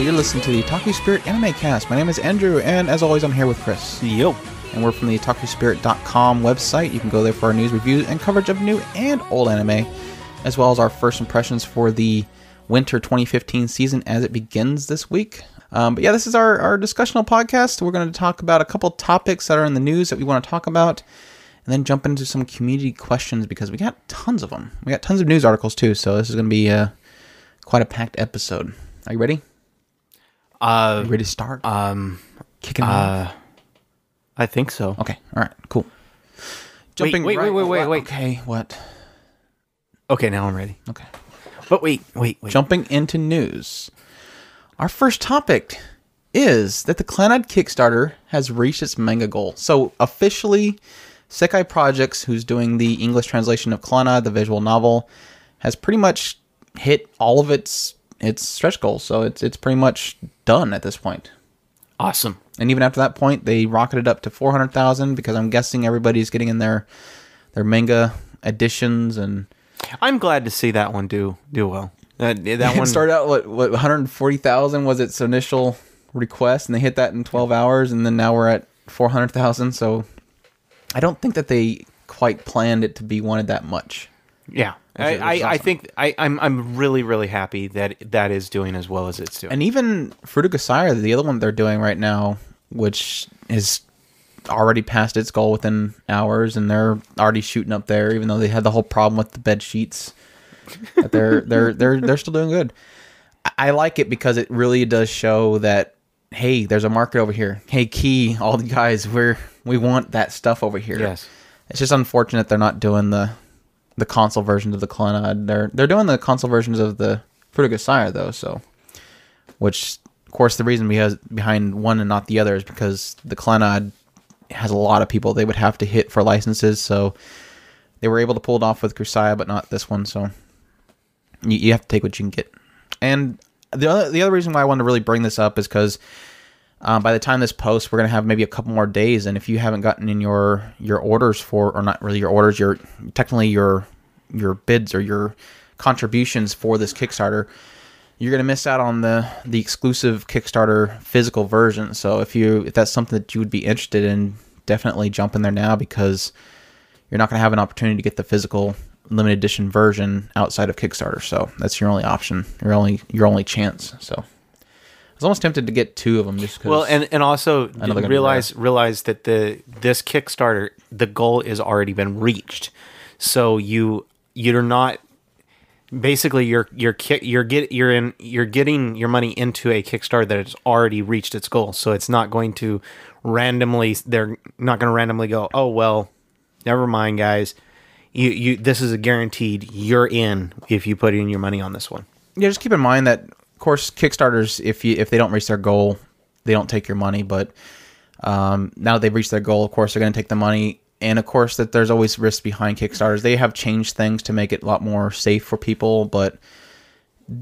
You're listening to the Otaku Spirit Anime Cast. My name is Andrew, and as always, I'm here with Chris. Yo. And we're from the OtakuSpirit.com website. You can go there for our news, reviews, and coverage of new and old anime, as well as our first impressions for the winter 2015 season as it begins this week. Um, but yeah, this is our, our discussional podcast. We're going to talk about a couple topics that are in the news that we want to talk about, and then jump into some community questions because we got tons of them. We got tons of news articles too, so this is going to be uh, quite a packed episode. Are you ready? Uh, ready to start? um, Kicking uh, I think so. Okay. All right. Cool. Wait, wait, wait, wait, wait, wait. Okay. What? Okay, now I'm ready. Okay. But wait, wait, wait. Jumping into news. Our first topic is that the Clannad Kickstarter has reached its manga goal. So officially, Sekai Projects, who's doing the English translation of Clannad, the visual novel, has pretty much hit all of its its stretch goals. So it's it's pretty much done at this point. Awesome. And even after that point, they rocketed up to four hundred thousand because I'm guessing everybody's getting in their their manga editions and I'm glad to see that one do do well. That that one started out what what 140,000 was its initial request and they hit that in 12 hours and then now we're at 400,000 so I don't think that they quite planned it to be wanted that much. Yeah. I, Which is I, I think I, I'm I'm really really happy that that is doing as well as it's doing. And even Fruta the other one they're doing right now, which is already passed its goal within hours and they're already shooting up there even though they had the whole problem with the bed sheets. They're they're they're they're still doing good. I- I like it because it really does show that hey, there's a market over here. Hey, Key, all the guys, we're we want that stuff over here. yes. It's just unfortunate they're not doing the the console versions of the Clannad. They're they're doing the console versions of the Fruta Sire though, so which of course the reason behind one and not the other is because the Clannad has a lot of people they would have to hit for licenses, so they were able to pull it off with Grisaia, but not this one. So you, you have to take what you can get. And the other the other reason why I wanted to really bring this up is because um, by the time this posts, we're gonna have maybe a couple more days, and if you haven't gotten in your your orders for, or not really your orders, your technically your your bids or your contributions for this Kickstarter, you're gonna miss out on the the exclusive Kickstarter physical version. So if you if that's something that you would be interested in, definitely jump in there now because you're not gonna have an opportunity to get the physical limited edition version outside of Kickstarter. So that's your only option, your only your only chance. So. I was almost tempted to get two of them just because. Well, and and also realize realize that the this Kickstarter the goal has already been reached. So you you're not basically you're you're you're get you're in you're getting your money into a Kickstarter that has already reached its goal. So it's not going to randomly they're not going to randomly go, "Oh, well, never mind, guys. You you this is a guaranteed you're in if you put in your money on this one." yeah, just keep in mind that, course, Kickstarters, if you if they don't reach their goal, they don't take your money. But um, now they've reached their goal, of course, they're going to take the money. And of course, that there's always risks behind Kickstarters. They have changed things to make it a lot more safe for people, but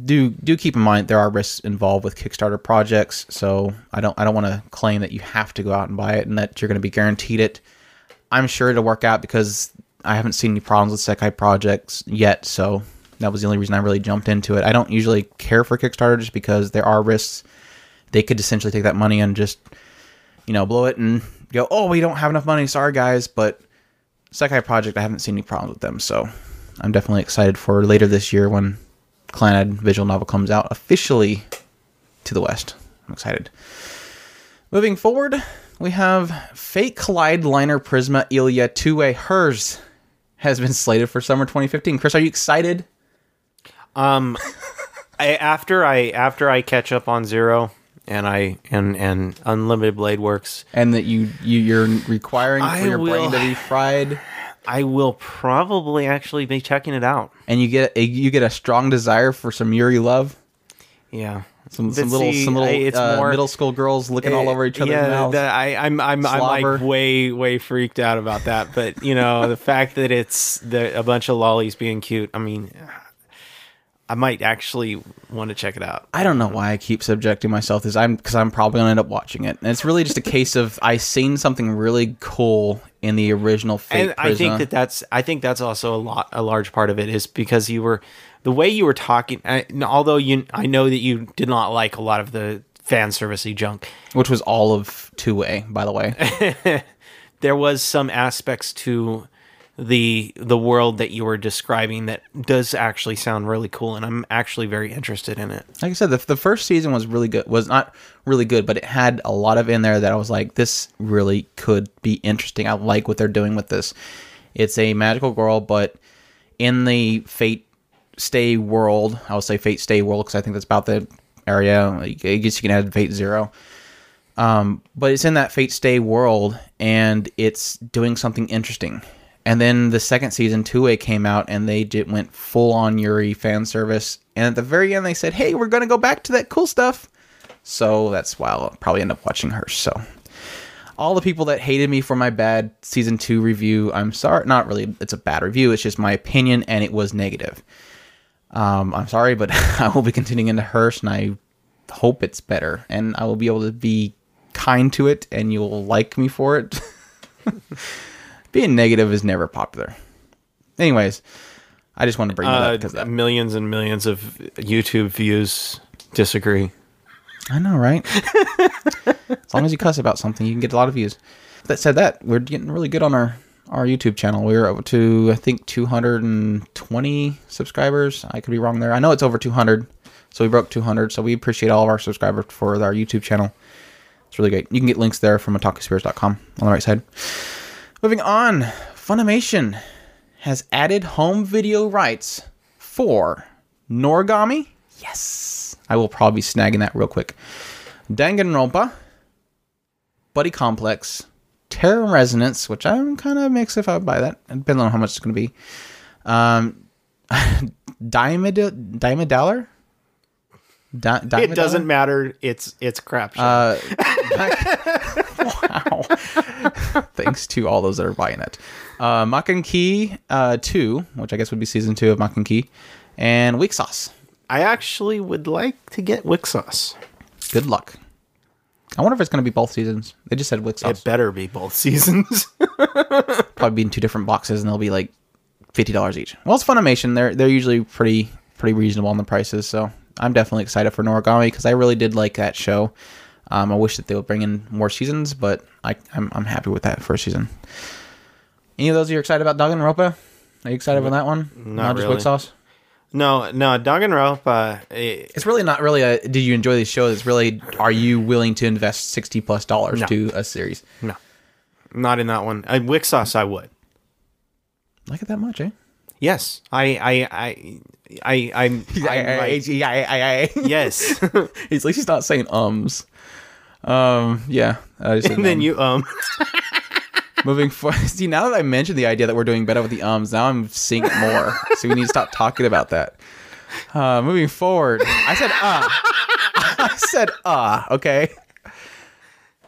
do do keep in mind there are risks involved with Kickstarter projects. So I don't I don't want to claim that you have to go out and buy it and that you're going to be guaranteed it. I'm sure it'll work out because I haven't seen any problems with Sekai projects yet. So that was the only reason I really jumped into it. I don't usually care for Kickstarter just because there are risks. They could essentially take that money and just, you know, blow it and go, oh, we don't have enough money. Sorry, guys. But Sekai Project, I haven't seen any problems with them. So I'm definitely excited for later this year when Clannad visual novel comes out officially to the West. I'm excited. Moving forward, we have Fate kaleid Liner Prisma Illya 2wei Herz has been slated for summer 2015. Chris, are you excited? Um, I after I after I catch up on Zero and I and and Unlimited Blade Works, And that you, you you're requiring I for your will- brain to be fried, I will probably actually be checking it out. and you get a, you get a strong desire for some Yuri love. Yeah, Some, But some little see, some little I- it's uh, more- middle school girls licking all over each other's yeah, mouths. that- I, I'm I'm I'm Slobber. like way way freaked out about that. But you know the fact that it's the a bunch of lollies being cute. I mean, I might actually want to check it out. I don't know why I keep subjecting myself to this. I'm because I'm probably gonna end up watching it, and it's really just a case of I seen something really cool in the original Fate. and I think that that's I think that's also a lot a large part of it is because you were the way you were talking. I, although you, I know that you did not like a lot of the fan servicey junk. which was all of 2wei, by the way. There was some aspects to the the world that you were describing that does actually sound really cool, and I'm actually very interested in it. like I said, the, the first season was really good. Was not really good, but it had a lot of in there that I was like, this really could be interesting. I like what they're doing with this. It's a magical girl, but in the Fate Stay world, I would say Fate Stay world because I think that's about the area. I guess you can add Fate Zero. Um, but it's in that Fate Stay world, and it's doing something interesting. And then the second season, 2wei came out, and they did, went full on Yuri fan service. And at the very end, they said, "Hey, we're gonna go back to that cool stuff." So that's why I'll probably end up watching her. So all the people that hated me for my bad season two review, I'm sorry. Not really. It's a bad review. It's just my opinion, and it was negative. Um, I'm sorry, but I will be continuing into Herz, and I hope it's better, and I will be able to be kind to it, and you'll like me for it. Being negative is never popular. Anyways, I just want to bring that Uh, up because millions and millions of YouTube views disagree. I know, right? as long as you cuss about something, you can get a lot of views. That said, that we're getting really good on our our YouTube channel. We're up to I think 220 subscribers. I could be wrong there. I know it's over 200, so we broke 200. So we appreciate all of our subscribers for our YouTube channel. It's really great. You can get links there from otakuspirit.com on the right side. Moving on, Funimation has added home video rights for Noragami. Yes, I will probably be snagging that real quick. Danganronpa, Buddy Complex, Terror Resonance, which I'm kind of mixed if I buy that. Depends on how much it's going to be. Um, Diamond Diamond Dollar. Di- It doesn't matter. It's it's crap. show. Uh, wow. Thanks to all those that are buying it. Uh, Maken-Ki uh, 2, which I guess would be season 2 of Maken-Ki, and WIXOSS. I actually would like to get WIXOSS. Good luck. I wonder if it's going to be both seasons. They just said Weak It better be both seasons. Probably be in two different boxes, and they'll be like $50 each. Well, it's Funimation. They're, they're usually pretty pretty reasonable on the prices, so I'm definitely excited for Noragami because I really did like that show. Um, I wish that they would bring in more seasons, but I, I'm, I'm happy with that first season. Any of those you're excited about Danganronpa? Are you excited about that one? Not just really. WIXOSS? no, no, Danganronpa. It, It's really not really a. Did you enjoy the show? It's really. Are you willing to invest sixty plus dollars No. to a series? no, not in that one. I, WIXOSS, I would. Like it that much, eh? Yes, I, I, I, I, I'm. I'm like, yes. He's like he's not saying ums. Um. Yeah. I and then um. you um. moving forward. See, now that I mentioned the idea that we're doing better with the ums, now I'm seeing it more. so we need to stop talking about that. Uh, moving forward, I said uh. I said uh. Okay.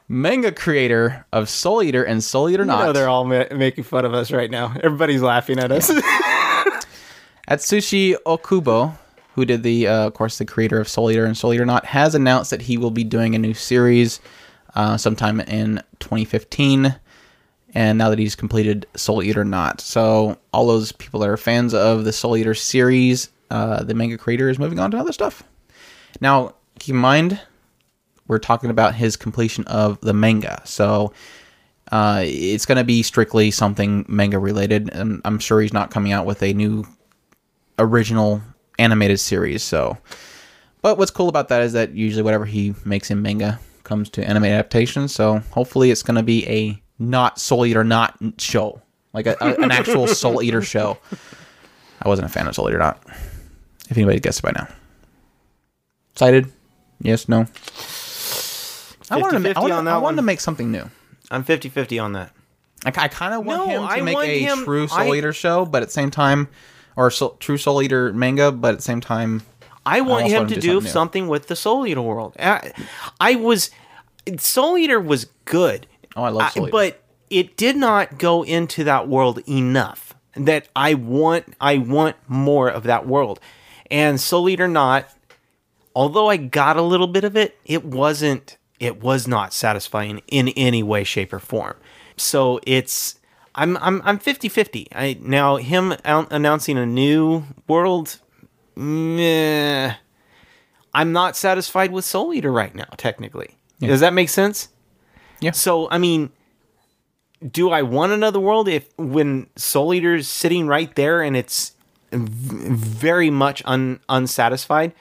Manga creator of Soul Eater and Soul Eater You Not. know they're all ma- making fun of us right now. Everybody's laughing at us. Atsushi Okubo, who did the, uh, of course, the creator of Soul Eater and Soul Eater Not, has announced that he will be doing a new series uh, sometime in 2015. And now that he's completed Soul Eater Not, so all those people that are fans of the Soul Eater series, uh, the manga creator is moving on to other stuff. Now, keep in mind, we're talking about his completion of the manga, so uh, it's going to be strictly something manga related. And I'm sure he's not coming out with a new original animated series. So, but what's cool about that is that usually whatever he makes in manga comes to anime adaptation. So hopefully it's going to be a not Soul Eater not show, like a, a- an actual Soul Eater show. I wasn't a fan of Soul Eater not. If anybody guessed it by now, excited? Yes, no. I wanted, to, I wanted, on I wanted to make something new. I'm 50-50 on that. I, I kind of want No, him to I make a him- true Soul Eater show, but at the same time, or soul, true Soul Eater manga, but at the same time, I want also him want to to do do something something, with the Soul Eater world. I, I was Soul Eater was good. Oh, I love Soul Eater. but it did not go into that world enough. That I want, I want more of that world, And Soul Eater not, although I got a little bit of it, it wasn't it was not satisfying in any way, shape, or form. So it's I'm I'm I'm 50-50. I now him out announcing a new world. Meh, I'm not satisfied with Soul Eater right now. Technically, does that make sense? Yeah. So I mean, do I want another world if when Soul Eater's sitting right there and it's v- very much un, unsatisfied?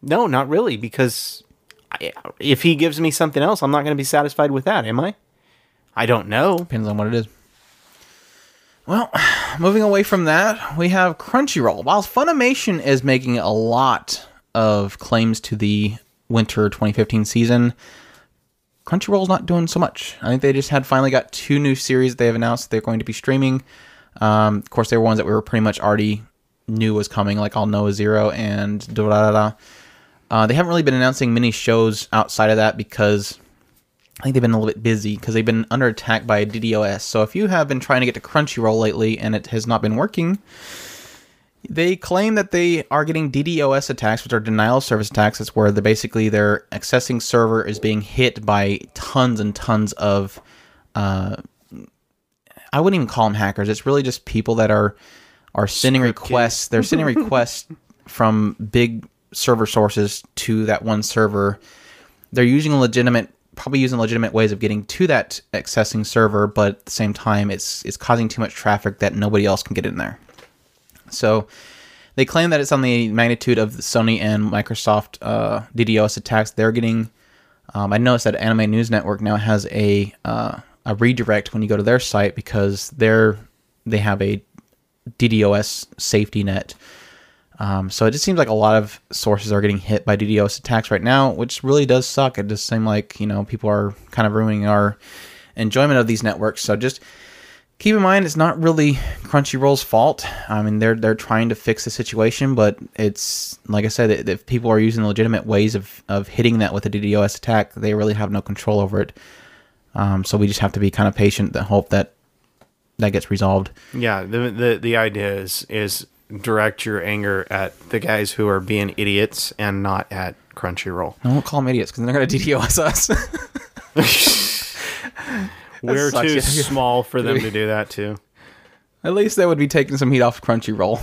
No, not really, because I, if he gives me something else, I'm not going to be satisfied with that, am I? I don't know. Depends on what it is. Well, moving away from that, we have Crunchyroll. While Funimation is making a lot of claims to the winter 2015 season, Crunchyroll's not doing so much. I think they just had finally got two new series they have announced they're going to be streaming. Um, of course, they were ones that we were pretty much already knew was coming, like Aldnoah.Zero and da da da. Uh, they haven't really been announcing many shows outside of that because I think they've been a little bit busy because they've been under attack by a DDoS. So if you have been trying to get to Crunchyroll lately and it has not been working, they claim that they are getting DDoS attacks, which are denial of service attacks. It's where they basically their accessing server is being hit by tons and tons of. Uh, I wouldn't even call them hackers. It's really just people that are are sending requests. They're sending requests from big server sources to that one server. They're using legitimate, probably using legitimate ways of getting to that accessing server, but at the same time, it's it's causing too much traffic that nobody else can get in there. So they claim that it's on the magnitude of the Sony and Microsoft uh, DDoS attacks they're getting. Um, I noticed that Anime News Network now has a uh, a redirect when you go to their site because they're they have a DDoS safety net. Um, so it just seems like a lot of sources are getting hit by DDoS attacks right now, which really does suck. It just seems like you know people are kind of ruining our enjoyment of these networks. So just keep in mind, it's not really Crunchyroll's fault. I mean, they're they're trying to fix the situation, but it's like I said, if people are using legitimate ways of of hitting that with a DDoS attack, they really have no control over it. Um, so we just have to be kind of patient and hope that that gets resolved. Yeah, the the the idea is is direct your anger at the guys who are being idiots and not at Crunchyroll. I won't call them idiots because they're going to DDoS us. We're sucks, too yeah. small for them to do that too. At least they would be taking some heat off Crunchyroll.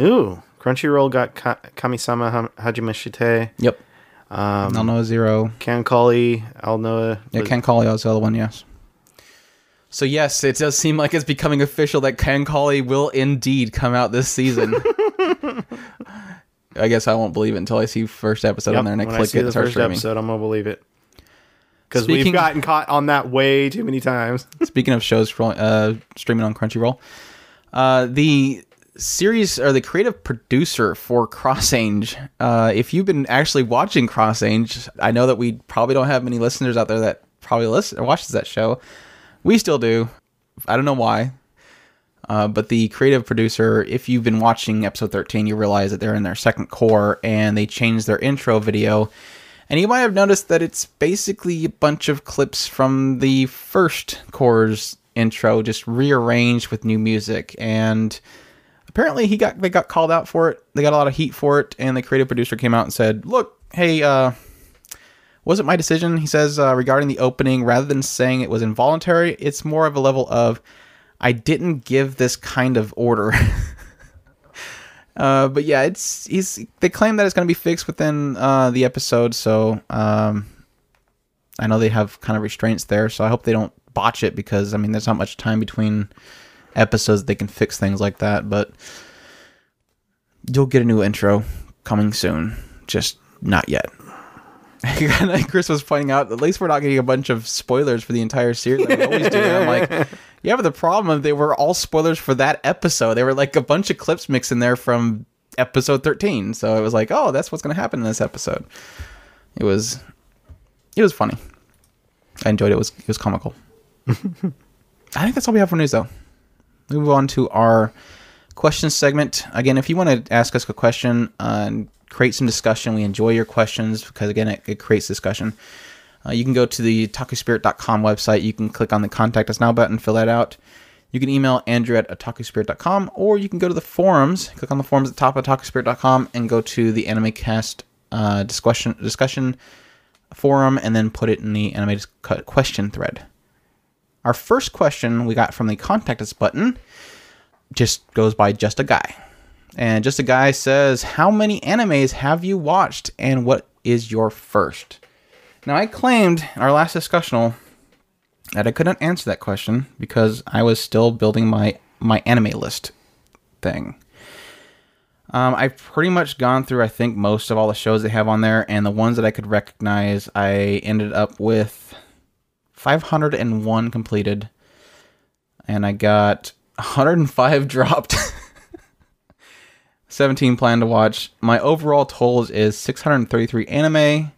Ooh, Crunchyroll got Ka- Kamisama Ha- Hajime Shite, yep. Um, know zero. KanColle, Aldnoah. Yeah, Colley was the other one, yes. So yes, it does seem like it's becoming official that Colley will indeed come out this season. I guess I won't believe it until I see first episode on there and I when I click see it the first streaming. episode, I'm gonna believe it. Because we've gotten caught on that way too many times. Speaking of shows uh, streaming on Crunchyroll, uh, the series or the creative producer for Cross Ange. Uh, if you've been actually watching Cross Ange, I know that we probably don't have many listeners out there that probably listen or watches that show. We still do. I don't know why. Uh, but the creative producer, if you've been watching episode 13, you realize that they're in their second cour and they changed their intro video. And you might have noticed that it's basically a bunch of clips from the first cour's intro, just rearranged with new music. And apparently, he got they got called out for it. They got a lot of heat for it, and the creative producer came out and said, "Look, hey, uh, wasn't my decision." He says uh, regarding the opening, rather than saying it was involuntary, it's more of a level of I didn't give this kind of order. Uh, but yeah, it's he's. They claim that it's going to be fixed within uh, the episode, so um, I know they have kind of restraints there. So I hope they don't botch it because I mean, there's not much time between episodes they can fix things like that. But you'll get a new intro coming soon, just not yet. like Chris was pointing out, at least we're not getting a bunch of spoilers for the entire series like we always do. I'm like, yeah, but the problem is they were all spoilers for that episode. They were like a bunch of clips mixed in there from episode 13. So it was like, oh, that's what's going to happen in this episode. It was, it was funny. I enjoyed it. It was, it was comical. I think that's all we have for news, though. Move on to our question segment. Again, if you want to ask us a question uh, create some discussion, we enjoy your questions because, again, it, it creates discussion. Uh, you can go to the otakuspirit.com website. You can click on the Contact Us Now button, fill that out. You can email Andrew at otakuspirit.com or you can go to the forums, click on the forums at the top of otakuspirit.com and go to the Anime Cast uh, discussion, discussion forum and then put it in the anime question thread. Our first question we got from the contact us button just goes by just a guy. And just a guy says, How many animes have you watched and what is your first? Now, I claimed in our last discussional that I couldn't answer that question because I was still building my, my anime list thing. Um, I've pretty much gone through, I think, most of all the shows they have on there, and the ones that I could recognize, I ended up with 501 completed, and I got 105 dropped. 17 planned to watch. My overall totals is 633 anime,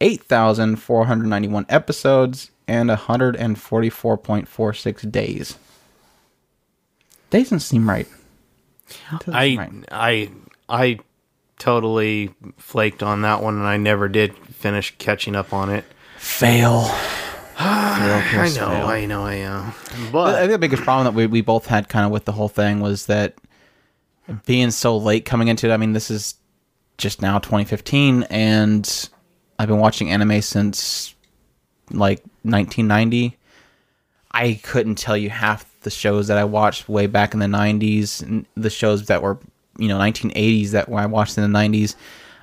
8,491 episodes, and 144.46 days. Days doesn't seem right. Doesn't I seem right. I I totally flaked on that one, and I never did finish catching up on it. fail. I know, I know, I know. I think the biggest problem that we, we both had kind of with the whole thing was that being so late coming into it. I mean, this is just now 2015, and I've been watching anime since like 1990. I couldn't tell you half the shows that I watched way back in the 90s, and the shows that were you know 1980s that I watched in the 90s.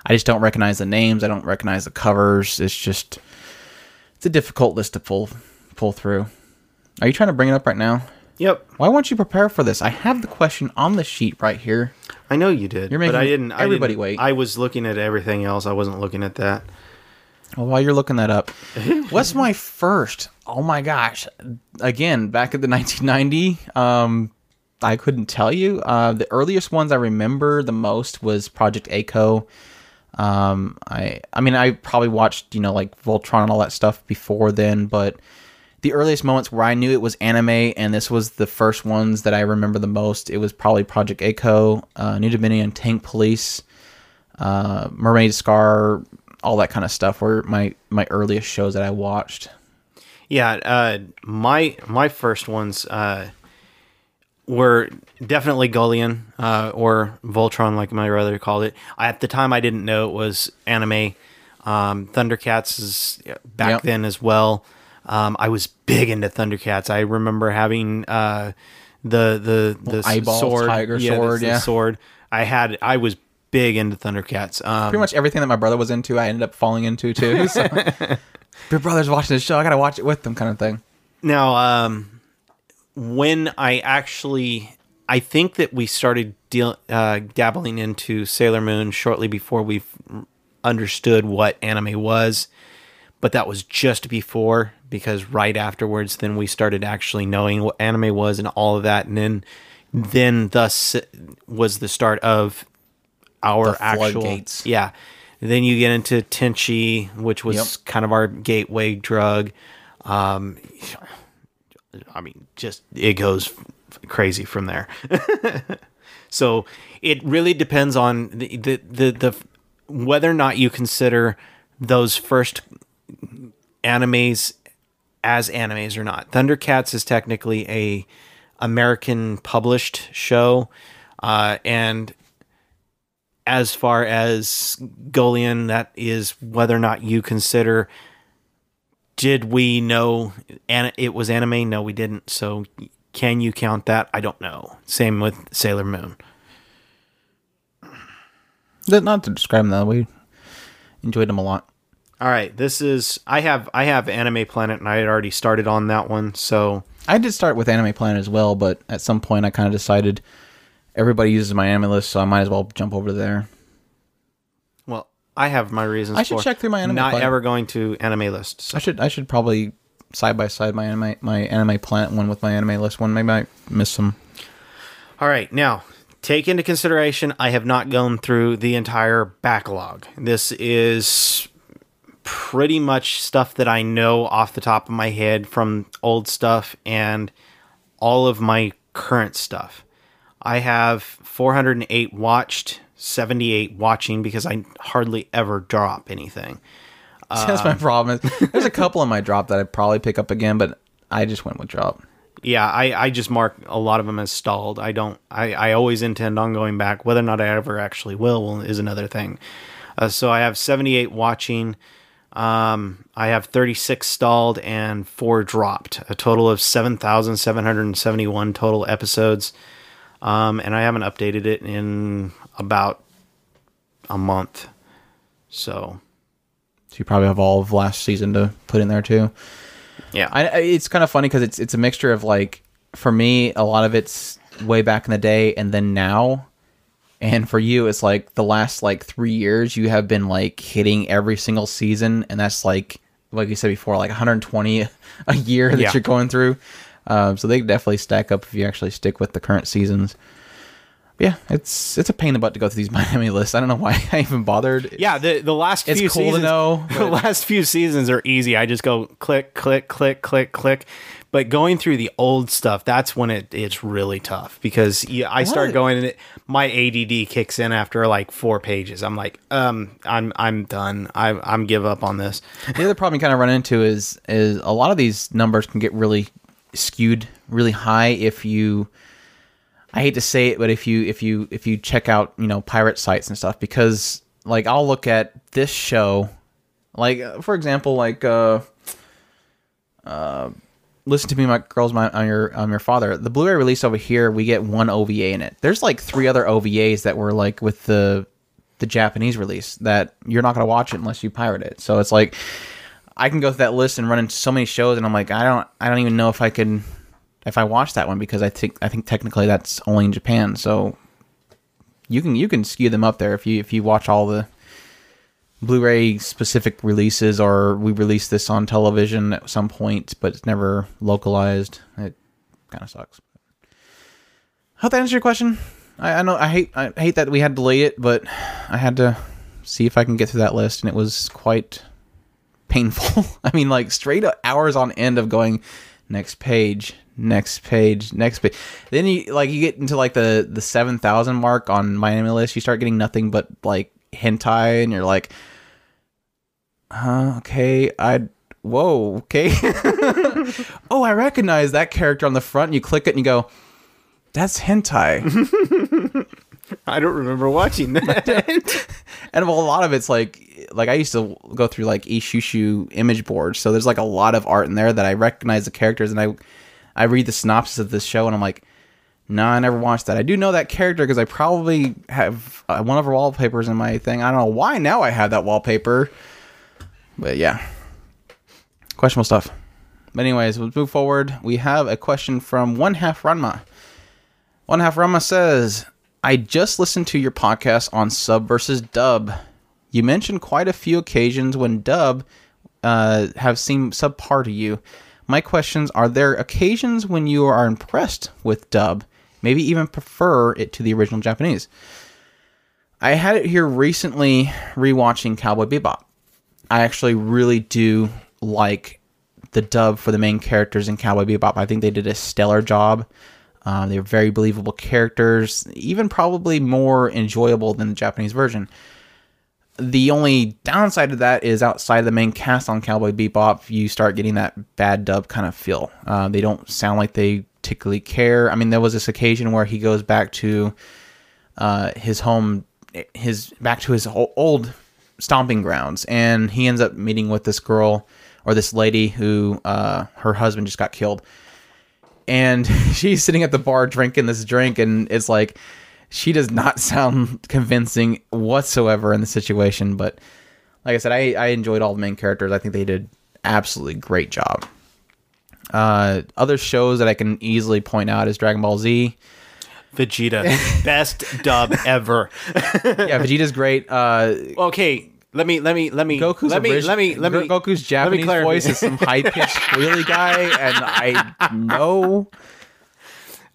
I just don't recognize the names. I don't recognize the covers. It's just it's a difficult list to pull pull through. Are you trying to bring it up right now? Yep, Why won't you prepare for this? I have the question on the sheet right here. I know you did. You're but I didn't. I everybody didn't- wait. I was looking at everything else. I wasn't looking at that. Well, while you're looking that up, what's my first? Oh my gosh! Again, back at the 1990, um, I couldn't tell you. Uh, the earliest ones I remember the most was Project A-ko. Um, I, I mean, I probably watched you know like Voltron and all that stuff before then, but the earliest moments where I knew it was anime, and this was the first ones that I remember the most. It was probably Project A-ko, uh, New Dominion, Tank Police, uh, Mermaid Scar, all that kind of stuff. Were my my earliest shows that I watched. Yeah, uh, my my first ones uh, were definitely GoLion uh, or Voltron, like my brother called it. I, at the time, I didn't know it was anime. Um, Thundercats is back Yep. then as well. Um, I was big into Thundercats. I remember having uh, the the the eyeballs, sword, tiger yeah, the- sword, the yeah. sword. I had. I was big into Thundercats. Um, Pretty much everything that my brother was into, I ended up falling into too. So. Your brother's watching this show. I gotta watch it with them, kind of thing. Now, um, when I actually, I think that we started deal, uh, dabbling into Sailor Moon shortly before we understood what anime was, but that was just before because right afterwards, then we started actually knowing what anime was and all of that, and then, then thus was the start of our The actual floodgates. yeah. Then you get into Tenchi, which was Yep. kind of our gateway drug. Um, I mean, just it goes crazy from there. so it really depends on the, the the the whether or not you consider those first animes as animes or not. Thundercats is technically a American published show, uh, and as far as GoLion, that is whether or not you consider. Did we know an- it was anime? No, we didn't. So, can you count that? I don't know. Same with Sailor Moon. Not to describe them, though. We enjoyed them a lot. All right, this is I have I have Anime Planet, and I had already started on that one. So, I did start with Anime Planet as well, but at some point I kind of decided everybody uses my anime list, so I might as well jump over there. well, I have my reasons. I should for check through my Anime Not Planet. ever going to anime lists. I should I should probably side by side my anime my Anime Planet one with my anime list one. Maybe I miss some. All right, now take into consideration I have not gone through the entire backlog. This is pretty much stuff that I know off the top of my head from old stuff and all of my current stuff. I have 408 watched, 78 watching because I hardly ever drop anything. That's my problem. There's a couple on my drop that I'd probably pick up again, but I just went with drop. yeah, I, I just mark a lot of them as stalled. I don't. I, I always intend on going back. Whether or not I ever actually will is another thing. Uh, so I have 78 watching. Um, I have 36 stalled and four dropped. A total of 7,771 total episodes. Um, and I haven't updated it in about a month. So So you probably have all of last season to put in there too. yeah, I, I- it's kind of funny because it's it's a mixture of like for me a lot of it's way back in the day and then now, and for you it's like the last like three years you have been like hitting every single season and that's like like you said before like 120 a year that Yeah. you're going through. Um, so they definitely stack up if you actually stick with the current seasons. Yeah, it's it's a pain in the butt to go through these Miami lists. I don't know why I even bothered. Yeah, the the last It's few cool to seasons, know, the last few seasons are easy. I just go click, click, click, click, click. But going through the old stuff, that's when it it's really tough because yeah, I start going and it, my ADD kicks in after like four pages. I'm like, um, I'm I'm done. I I'm give up on this. the other problem you kind of run into is is a lot of these numbers can get really skewed really high if you I hate to say it but if you if you if you check out you know pirate sites and stuff because like I'll look at this show like uh, for example like uh uh listen to me my girls my on your on your father. The blu-ray release over here we get one ova in it. There's like three other ovas that were like with the the japanese release that you're not to watch it unless you pirate it. So it's like I can go through that list and run into so many shows, and I'm like, I don't, I don't even know if I can, if I watch that one because I think, I think technically that's only in Japan. So you can, you can skew them up there if you, if you watch all the Blu-ray specific releases, or we release this on television at some point, but it's never localized. It kind of sucks. Hope that answers your question. I, I know I hate, I hate that we had to delay it, but I had to see if I can get through that list, and it was quite painful. I mean, like straight hours on end of going next page, next page, next page. Then you like you get into like the the seven thousand mark on MyAnimeList. You start getting nothing but like hentai, and you're like, uh, okay, I. Whoa, okay. oh, I recognize that character on the front. And you click it and you go, that's hentai. I don't remember watching that. and a lot of it's like like I used to go through like Ishushu image boards, so there's like a lot of art in there that I recognize the characters, and I I read the synopsis of this show, and I'm like, no, I never watched that. I do know that character because I probably have uh, one of her wallpapers in my thing. I don't know why now I have that wallpaper, but yeah, questionable stuff. But anyways, let's move forward. We have a question from One Half Ranma. One Half Ranma says, I just listened to your podcast on sub versus dub. You mentioned quite a few occasions when dub uh, have seemed subpar to you. My questions are there occasions when you are impressed with dub, maybe even prefer it to the original Japanese? I had it here recently rewatching Cowboy Bebop. I actually really do like the dub for the main characters in Cowboy Bebop. I think they did a stellar job. Uh, they're very believable characters, even probably more enjoyable than the Japanese version. The only downside of that is outside of the main cast on Cowboy Bebop, you start getting that bad dub kind of feel. Uh, they don't sound like they particularly care. I mean, there was this occasion where he goes back to uh, his home, his back to his old stomping grounds, and he ends up meeting with this girl or this lady who uh, her husband just got killed and she's sitting at the bar drinking this drink and it's like she does not sound convincing whatsoever in the situation but like i said i, I enjoyed all the main characters i think they did absolutely great job uh, other shows that i can easily point out is dragon ball z Vegeta, best dub ever. yeah vegeta's great uh, Okay, let me let me let me goku's let me let me let me goku's japanese clarify. voice is some high-pitched squealy guy and i know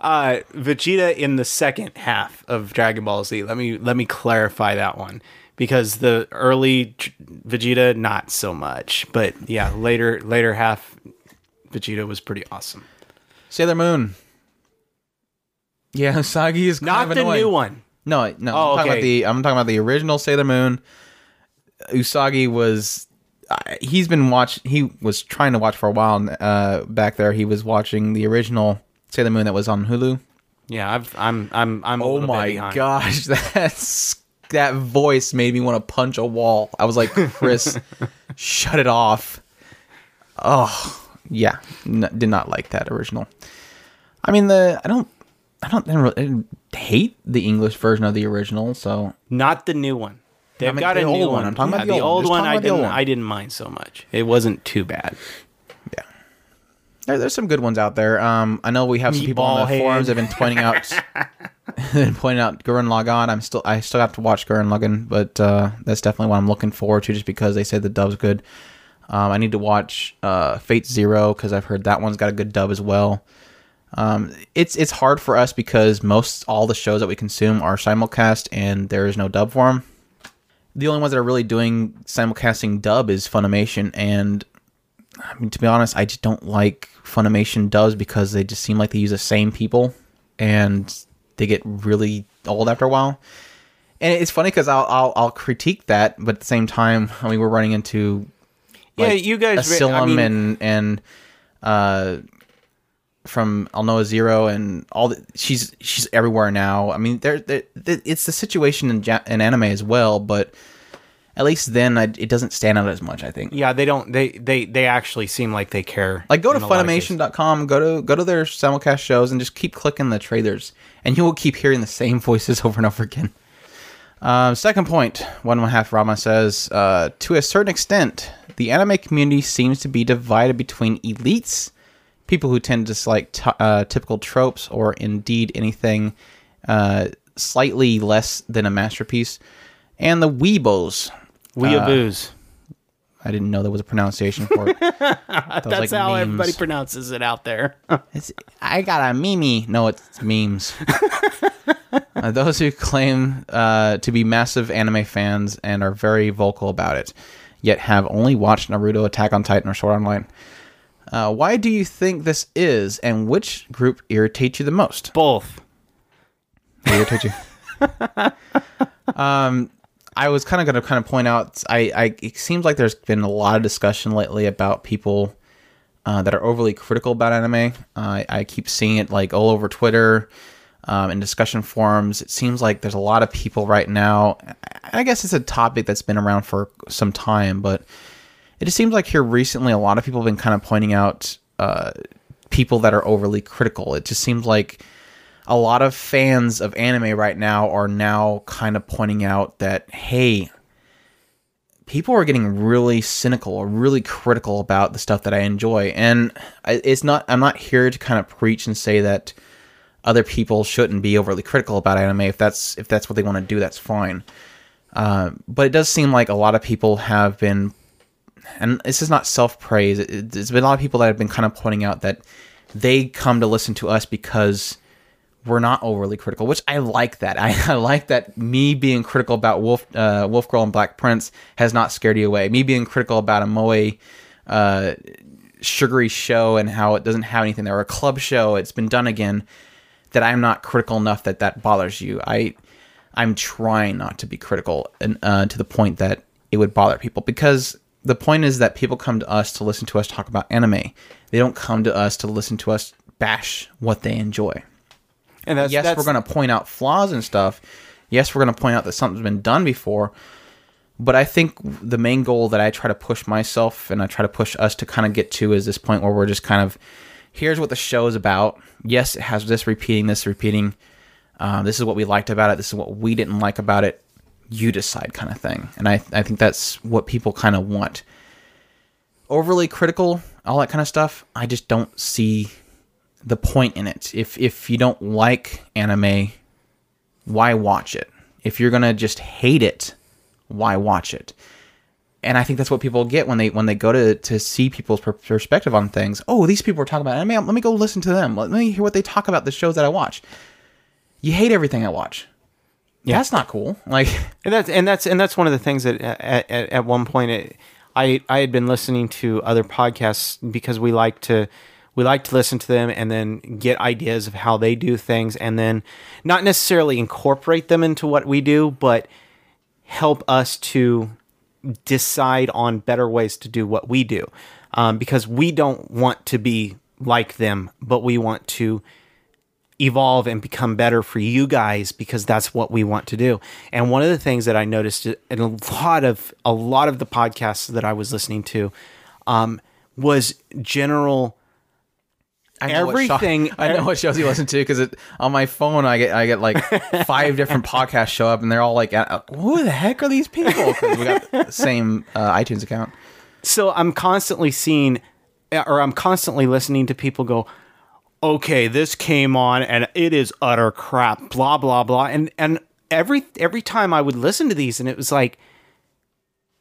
uh Vegeta in the second half of Dragon Ball Z. Let me let me clarify that one because the early Vegeta not so much, but yeah, later later half Vegeta was pretty awesome. sailor moon yeah Usagi is Not the annoying. new one. No, no. Oh, I'm talking about the I'm talking about the original Sailor Moon. Usagi was I, he's been watch. He was trying to watch for a while. Uh, back there, he was watching the original Sailor Moon that was on Hulu. Yeah, I've, I'm I'm I'm. Oh my gosh, that's that voice made me want to punch a wall. I was like, Chris, shut it off. Oh yeah, n- did not like that original. I mean the I don't I don't, I don't really- I hate the English version of the original. So Not the new one. They've mean, got the a new old one. one. I'm talking Yeah, about the old one. Just one. I the old didn't. one. I didn't mind so much. It wasn't too bad. There, there's some good ones out there. Um, I know we have some people on the Head. forums that have been pointing out been pointing out Gurren Lagann. I'm still I still have to watch Gurren Lagann, but uh, that's definitely what I'm looking forward to, just because they say the dub's good. Um, I need to watch uh, Fate Zero because I've heard that one's got a good dub as well. Um, it's it's hard for us because most all the shows that we consume are simulcast and there is no dub for them. The only ones that are really doing simulcasting dub is Funimation, and I mean to be honest, I just don't like Funimation does because they just seem like they use the same people, and they get really old after a while. And it's funny because I'll, I'll I'll critique that, but at the same time, I mean we're running into Yeah, you guys. Asseylum I mean, and and uh from Aldnoah.Zero and all the, she's she's everywhere now. I mean, there it's the situation in ja- in anime as well, but at least then I, it doesn't stand out as much. I think. yeah, they don't. They they they actually seem like they care. Like go to in a lot. Funimation.com, go to go to their simulcast shows, and just keep clicking the trailers, and you will keep hearing the same voices over and over again. Um, second point, one and a half Ranma says, uh, to a certain extent, the anime community seems to be divided between elites, people who tend to dislike t- uh, typical tropes, or indeed anything uh, slightly less than a masterpiece, and the weebos. Weeaboos. I didn't know there was a pronunciation for it. That's like how memes. everybody pronounces it out there. It's, I got a meme. No, it's memes. uh, those who claim uh, to be massive anime fans and are very vocal about it, yet have only watched Naruto, Attack on Titan, or Sword Online. Uh, why do you think this is, and which group irritates you the most? Both. They irritate you. um, I was kind of going to kind of point out. I, I it seems like there's been a lot of discussion lately about people uh, that are overly critical about anime. Uh, I keep seeing it like all over Twitter, um, in discussion forums. It seems like there's a lot of people right now. I guess it's a topic that's been around for some time, but it just seems like here recently a lot of people have been kind of pointing out uh, people that are overly critical. It just seems like a lot of fans of anime right now are now kind of pointing out that hey people are getting really cynical or really critical about the stuff that I enjoy. And it's not I'm not here to kind of preach and say that other people shouldn't be overly critical about anime. If that's if that's what they want to do that's fine. Uh, but it does seem like a lot of people have been and this is not self praise. It, there's been a lot of people that have been kind of pointing out that they come to listen to us because we're not overly critical, which I like that. I, I like that me being critical about Wolf uh, Wolf Girl and Black Prince has not scared you away. Me being critical about a Moe uh, sugary show and how it doesn't have anything there, or a club show, it's been done again. That I'm not critical enough that that bothers you. I I'm trying not to be critical and uh, to the point that it would bother people because the point is that people come to us to listen to us talk about anime. They don't come to us to listen to us bash what they enjoy. And that's yes, that's, we're going to point out flaws and stuff. Yes, we're going to point out that something's been done before. But I think the main goal that I try to push myself and I try to push us to kind of get to is this point where we're just kind of here's what the show is about. Yes, it has this repeating, this repeating. Uh, this is what we liked about it. This is what we didn't like about it. You decide, kind of thing. And I, I think that's what people kind of want. Overly critical, all that kind of stuff. I just don't see the point in it. If if you don't like anime, why watch it? If you're gonna just hate it, why watch it? And I think that's what people get when they when they go to to see people's per- perspective on things. Oh, these people are talking about anime. Let me go listen to them. Let me hear what they talk about the shows that I watch. You hate everything I watch. Yeah, that's not cool. Like, and that's and that's and that's one of the things that at, at, at one point it, I I had been listening to other podcasts because we like to we like to listen to them and then get ideas of how they do things and then not necessarily incorporate them into what we do, but help us to decide on better ways to do what we do um, because we don't want to be like them, but we want to evolve and become better for you guys because that's what we want to do. And one of the things that I noticed in a lot of a lot of the podcasts that I was listening to um, was general I know show- Everything- I know what shows you listen to because on my phone I get I get like five different podcasts show up and they're all like, uh, "Who the heck are these people?" Because we got the same uh, iTunes account. so I'm constantly seeing or I'm constantly listening to people go, okay, this came on and it is utter crap, blah blah blah. And and every every time I would listen to these and it was like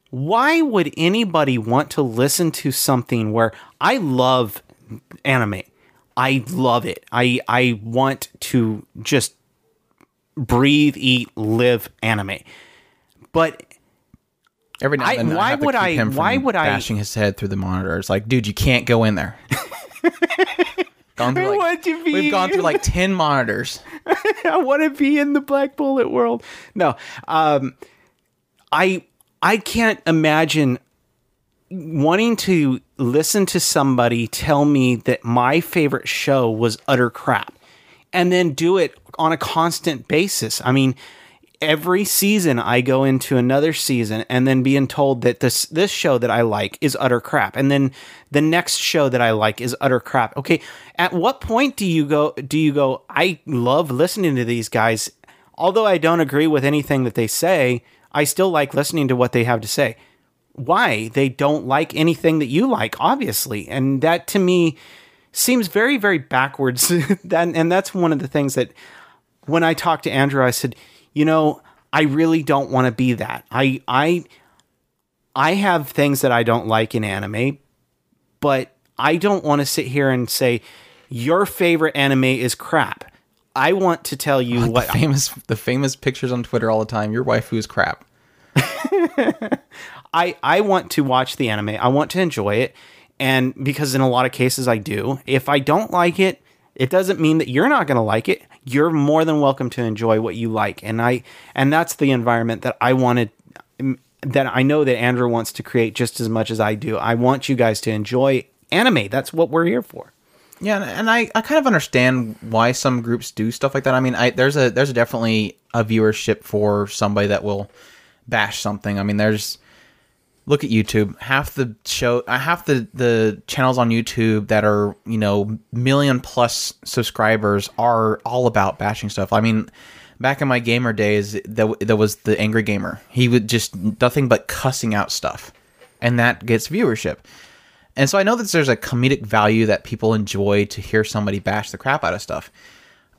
why would anybody want to listen to something where I love anime? I love it. I I want to just breathe, eat, live anime. But Every now I- and then, I, why to would I- why would I- bashing his head through the monitor? It's like, dude, you can't go in there. gone through I like, want to be- We've gone through like ten monitors. I want to be in the Black Bullet world. No, um, I I can't imagine wanting to listen to somebody tell me that my favorite show was utter crap, and then do it on a constant basis. I mean. Every season, I go into another season and then being told that this this show that I like is utter crap, and then the next show that I like is utter crap. Okay, at what point do you go? Do you go? I love listening to these guys, although I don't agree with anything that they say. I still like listening to what they have to say. Why they don't like anything that you like, obviously, and that to me seems very, very backwards. and that's one of the things that when I talked to Andrew, I said, you know, I really don't want to be that. I I I have things that I don't like in anime, but I don't want to sit here and say your favorite anime is crap. I want to tell you what the famous the famous pictures on Twitter all the time. Your waifu is crap. I I want to watch the anime. I want to enjoy it, and because in a lot of cases I do. If I don't like it, it doesn't mean that you're not going to like it. You're more than welcome to enjoy what you like, and I and that's the environment that I wanted. That I know that Andrew wants to create just as much as I do. I want you guys to enjoy anime. That's what we're here for. Yeah, and- I, I kind of understand why some groups do stuff like that. I mean, I there's a there's definitely a viewership for somebody that will bash something. I mean, there's look at YouTube. Half the show, uh, half the the channels on YouTube that are you know million plus subscribers are all about bashing stuff. I mean, back in my gamer days, there, was the angry gamer. He would just nothing but cussing out stuff, and that gets viewership. And so I know that there's a comedic value that people enjoy to hear somebody bash the crap out of stuff.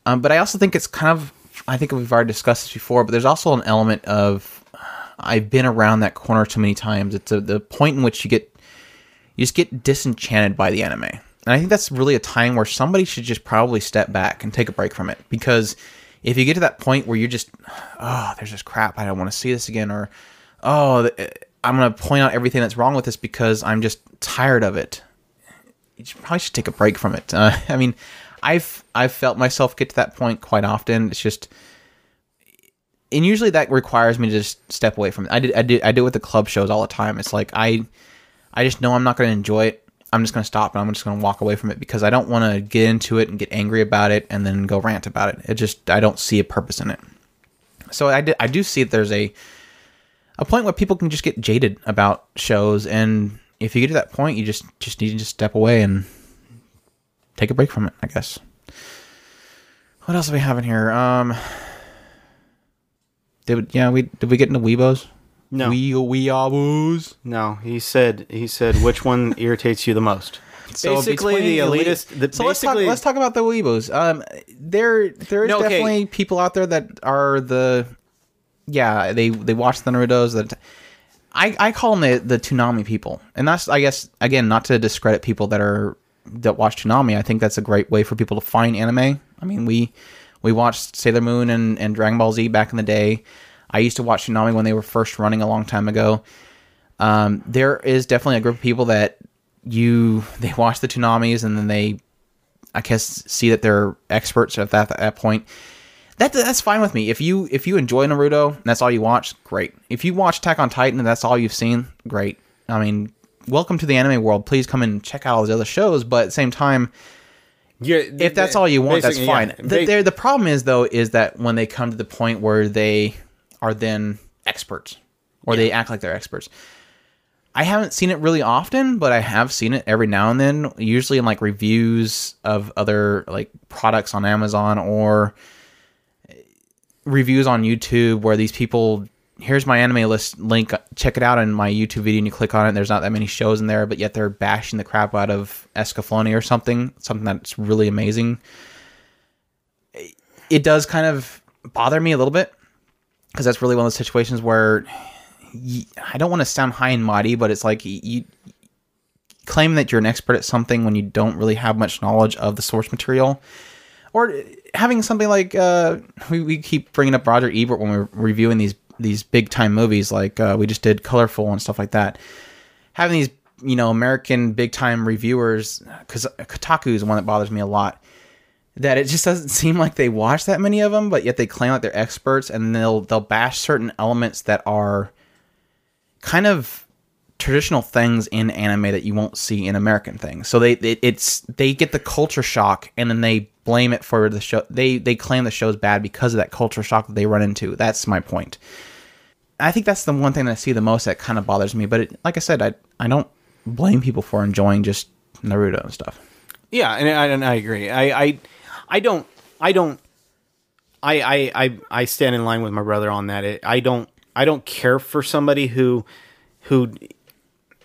Um, but I also think it's kind of, I think we've already discussed this before, but there's also an element of, I've been around that corner too many times. It's a, the point in which you get, you just get disenchanted by the anime. And I think that's really a time where somebody should just probably step back and take a break from it. Because if you get to that point where you're just, oh, there's this crap, I don't want to see this again, or, oh, I'm going to point out everything that's wrong with this because I'm just tired of it. You probably should take a break from it. Uh, I mean, I've I've felt myself get to that point quite often. It's just, and usually that requires me to just step away from it. I did I did I do it with the club shows all the time. It's like I I just know I'm not going to enjoy it. I'm just going to stop and I'm just going to walk away from it because I don't want to get into it and get angry about it and then go rant about it. It just I don't see a purpose in it. So I did, I do see that there's a a point where people can just get jaded about shows and if you get to that point you just just need to just step away and take a break from it i guess what else do we have in here um did we, yeah we did we get into weebos No. we we weeaboos No, he said he said which one irritates you the most. basically, the elitist. The, so let's talk let's talk about the weebos um there there is No, okay. definitely people out there that are the yeah they they watch the narutos that I, I call them the, the Toonami people, and that's I guess again not to discredit people that are that watch Toonami. I think that's a great way for people to find anime. I mean, we we watched Sailor Moon and, and Dragon Ball Z back in the day. I used to watch Toonami when they were first running a long time ago. Um, there is definitely a group of people that you they watch the Toonamis and then they I guess see that they're experts at that at that point. that that's fine with me. If you if you enjoy Naruto and that's all you watch, great. If you watch Attack on Titan and that's all you've seen, great. I mean, welcome to the anime world. Please come and check out all these other shows. But at the same time, if that's all you want, that's fine. yeah. The, the problem is though is that when they come to the point where they are then experts or they act like they're experts. I haven't seen it really often, but I have seen it every now and then, usually in like reviews of other like products on Amazon or reviews on YouTube where these people here's my anime list link. Check it out in my YouTube video and you click on it there's not that many shows in there but yet they're bashing the crap out of Escaflowne or something something that's really amazing. It does kind of bother me a little bit because that's really one of those situations where I don't want to sound high and mighty but it's like you claim that you're an expert at something when you don't really have much knowledge of the source material. Or having something like uh, we, we keep bringing up Roger Ebert when we're reviewing these these big time movies like uh, we just did Colorful and stuff like that. Having these you know American big time reviewers because Kotaku is one that bothers me a lot. That it just doesn't seem like they watch that many of them, but yet they claim like they're experts and they'll they'll bash certain elements that are kind of traditional things in anime that you won't see in American things. So they it, it's they get the culture shock and then they blame it for the show. They they claim the show's bad because of that culture shock that they run into. That's my point. I think that's the one thing that I see the most that kind of bothers me. But it, like I said, I I don't blame people for enjoying just Naruto and stuff. Yeah, and I, and I agree. I, I, I don't, I don't, I, I, I, I stand in line with my brother on that. It, I don't, I don't care for somebody who, who,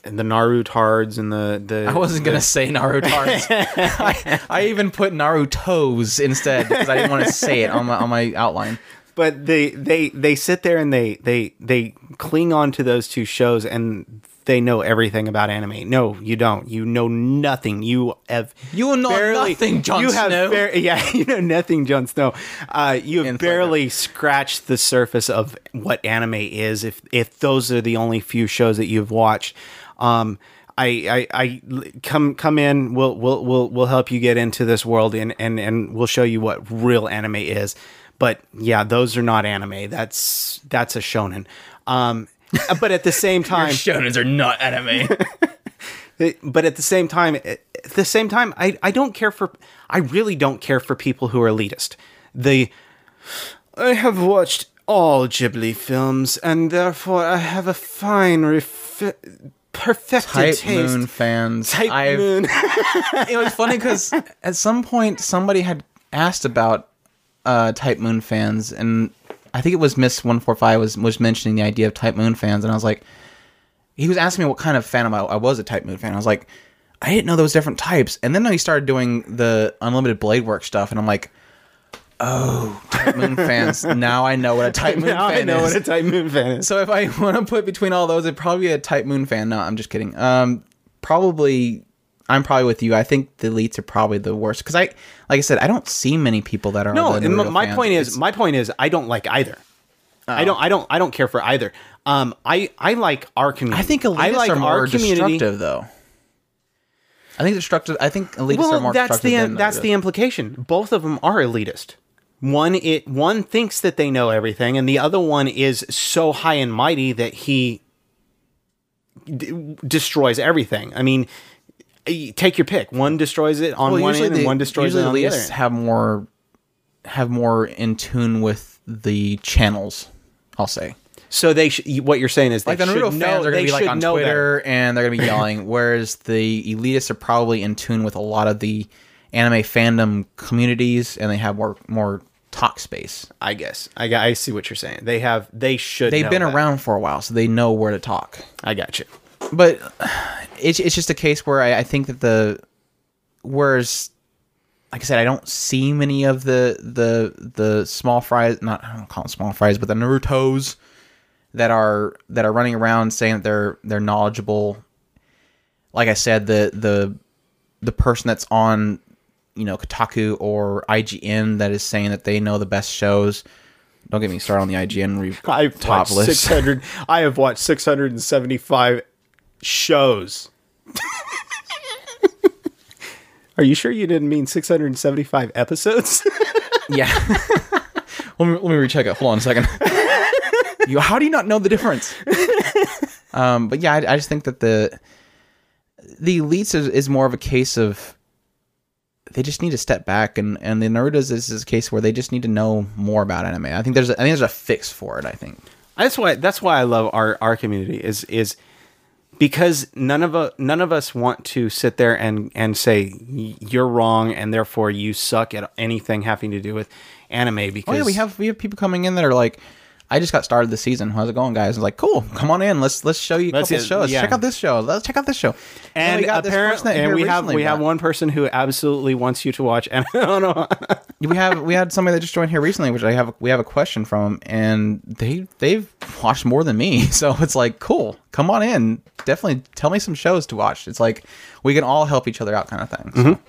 the Narutards and the the. I wasn't gonna say Naruto. I, I even put Naruto's instead because I didn't want to say it on my on my outline. but they they they sit there and they they they cling on to those two shows and they know everything about anime. No, you don't. You know nothing. You have You know nothing, Jon you have Snow. bar- yeah, you know nothing, Jon Snow. Uh, you have barely scratched the surface of what anime is. If if those are the only few shows that you've watched, um, I, I, I come come in. We'll we'll we'll we'll help you get into this world and and and we'll show you what real anime is. But yeah, those are not anime. That's that's a shonen. Um, but at the same time, Shonens are not anime. but at the same time at the same time I, I don't care for i really don't care for people who are elitist the i have watched all ghibli films and therefore i have a fine refi- perfected Type taste Moon fans. Type I've- Moon. it was funny because at some point somebody had asked about uh, Type Moon fans, and I think it was Miss One Four Five was was mentioning the idea of Type Moon fans, and I was like, he was asking me what kind of fan I, I was a Type Moon fan. I was like, I didn't know there was different types, and then he started doing the Unlimited Blade Work stuff, and I'm like. Oh, Tight Moon fans! Now I know what a Tight Moon now fan i know is. what a type moon fan is So if I want to put between all those, it'd probably be a Tight Moon fan. No, I'm just kidding. Um, probably, I'm probably with you. I think the elites are probably the worst because I, like I said, I don't see many people that are. no and my, fans. point is It's- my point is i don't like either I don't. I don't. I don't care for either. Um. I. I like our community. I think elitists I like are more our community. destructive, though. I think destructive. I think elitists are well, more that's the that's the implication. Both of them are elitist. One it one thinks that they know everything, and the other one is so high and mighty that he d- destroys everything. I mean, take your pick. One destroys it on Well, one end, the and one destroys it on the other. have more have more in tune with the channels. I'll say. So they sh- what you're saying is they like the should Naruto know, fans are going to be like on know. Twitter and they're going to be yelling, whereas the elitists are probably in tune with a lot of the anime fandom communities and they have more more talk space. I guess I, I see what you're saying. They have they should. They've been that. around for a while, so they know where to talk. I got you. But it's it's just a case where I, I think that the whereas like I said, I don't see many of the the the small fries. Not I don't call them small fries, but the Naruto's that are that are running around saying that they're they're knowledgeable. Like I said, the the the person that's on you know Kotaku or IGN that is saying that they know the best shows. Don't get me started on the IGN re- I've top list. 600. I have watched 675 shows. Are you sure you didn't mean 675 episodes? Yeah. let me let me recheck it. Hold on a second. you, how do you not know the difference? um, but yeah, I, I just think that the the elites is, is more of a case of they just need to step back, and and the Naruto's is, is a case where they just need to know more about anime. I think there's a, I think there's a fix for it. I think. That's why that's why I love our our community is is because none of us none of us want to sit there and and say you're wrong and therefore you suck at anything having to do with anime because Oh yeah, we have we have people coming in that are like, I just got started this season. How's it going, guys? I'm like, cool. Come on in. Let's let's show you a Let's couple see- shows. yeah. Check out this show. Let's check out this show. and we got this person apparently that and here we have recently we have one person who absolutely wants you to watch and no no we have we had somebody that just joined here recently, which I have we have a question from, and they they've watched more than me. So it's like, cool. Come on in. Definitely tell me some shows to watch. It's like we can all help each other out, kind of thing. So Mm-hmm.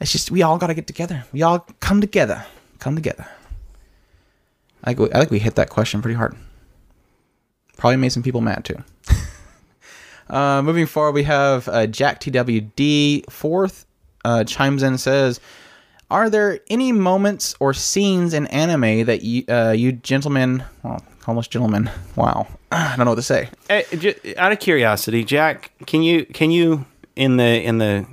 It's just we all got to get together. We all come together. Come together. I think we, I think we hit that question pretty hard. Probably made some people mad too. uh, moving forward, we have uh, Jack TWD fourth uh, chimes in and says, "Are there any moments or scenes in anime that you uh, you gentlemen, well, almost gentlemen, wow, I don't know what to say. J- out of curiosity Jack can you can you in the in the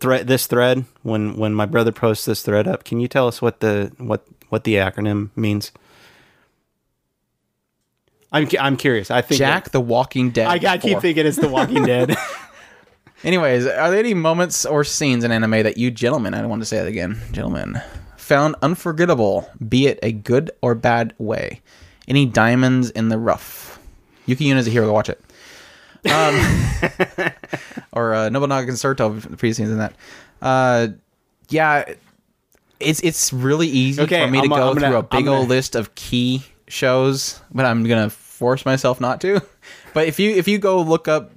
thread this thread when when my brother posts this thread up can you tell us what the what what the acronym means I'm, I'm curious. I think Jack the Walking Dead. I, I keep thinking it's The Walking Dead. Anyways, are there any moments or scenes in anime that you gentlemen, I don't want to say that again, gentlemen, found unforgettable, be it a good or bad way? Any diamonds in the rough? Yuki Yuna is a hero. Go watch it. Um, or uh, Nobunaga Concerto, the previous scenes in that. Uh, yeah, it's it's really easy Okay, for me to I'm go gonna- through a big I'm old list of key shows, but I'm gonna force myself not to. But if you if you go look up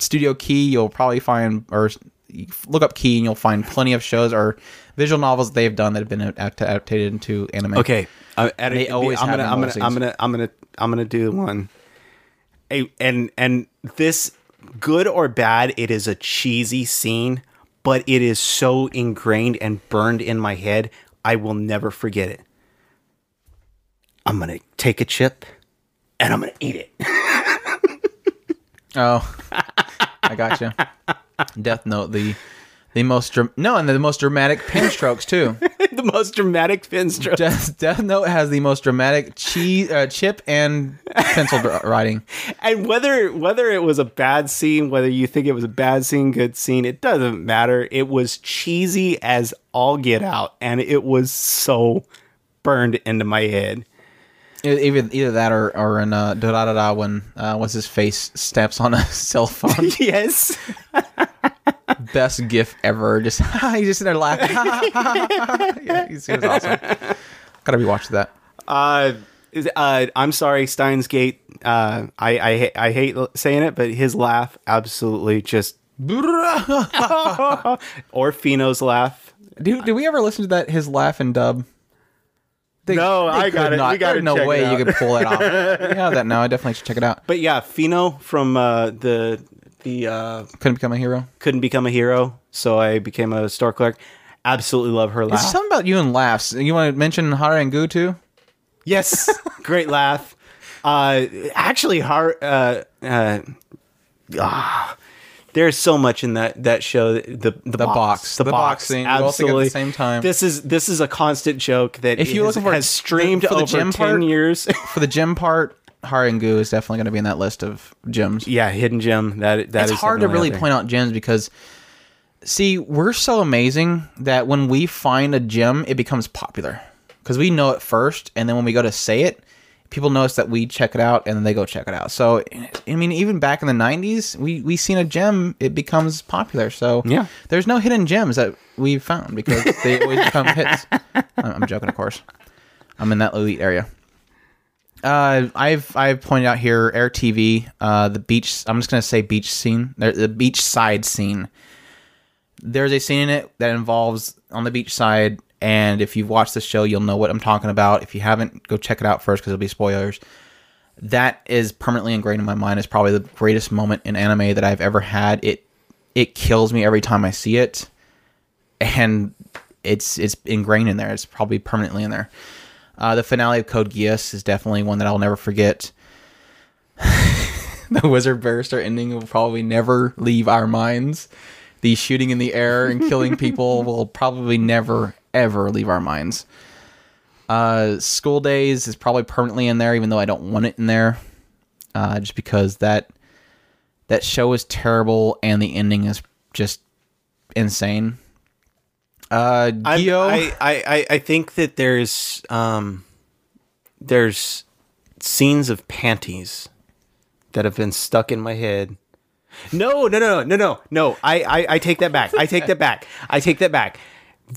Studio Key, you'll probably find or look up Key and you'll find plenty of shows or visual novels they've done that have been adapted into anime. Okay, uh, at They always I'm gonna, I'm gonna, I'm gonna, I'm gonna, I'm gonna do one. A, and and this, good or bad, it is a cheesy scene, but it is so ingrained and burned in my head, I will never forget it. I'm gonna take a chip, and I'm gonna eat it. Oh, I got you. Death Note, the the most dra- no, and the most dramatic pen strokes too. the most dramatic pin strokes. Death, Death Note has the most dramatic cheese, uh, chip and pencil writing. and whether whether it was a bad scene, whether you think it was a bad scene, good scene, it doesn't matter. It was cheesy as all get out, and it was so burned into my head. Either either that or or in uh, da da da da when uh, what's his face steps on a cell phone. yes, Best gif ever. Just he's just in there laughing. yeah, he's, he was awesome. Gotta be watching that. uh, uh, I'm sorry, Steins Gate. Uh, I I I hate saying it, but his laugh absolutely just or Fino's laugh. Do, do we ever listen to that his laugh and dub? They, No, I got it. We gotta There's no way you could pull that off. you have that now. I definitely should check it out. But yeah, Fino from uh, the the uh, Couldn't become a hero. couldn't become a hero, so I became a store clerk. Absolutely love her laugh. It's something about you and laughs. You want to mention Hare and Guu too? Yes, great laugh. Uh, actually, har uh, uh, ah, there's so much in that that show. The the, box. box, The box scene. We all at the same time. This is this is a constant joke that If you're has, looking for- has streamed for the over gym ten part- years. For the gym part, Hara and is definitely going to be in that list of gems. yeah, hidden gem. That that it's is hard to really out point out gems because see we're so amazing that when we find a gem it becomes popular because we know it first and then when we go to say it people notice that we check it out and then they go check it out so i mean even back in the 90s we we seen a gem it becomes popular so Yeah. there's no hidden gems that we've found because they always become hits I'm, joking of course i'm in that elite area uh, I've I've pointed out here Air TV, uh, the beach. I'm just gonna say beach scene, the, the beach side scene. There's a scene in it that involves on the beach side, and if you've watched the show, you'll know what I'm talking about. If you haven't, go check it out first because it'll be spoilers. That is permanently ingrained in my mind. It's probably the greatest moment in anime that I've ever had. It it kills me every time I see it, and it's it's ingrained in there. It's probably permanently in there. Uh, the finale of Code Geass is definitely one that I'll never forget. the Wizard Barrister ending will probably never leave our minds. The shooting in the air and killing people will probably never, ever leave our minds. Uh, School Days is probably permanently in there, even though I don't want it in there, uh, just because that that show is terrible and the ending is just insane. Uh, I, Gyo, I, I, I- I think that there's um, there's scenes of panties that have been stuck in my head. No, no, no, no, no, no. I, I, I take that back. I take that back. I take that back.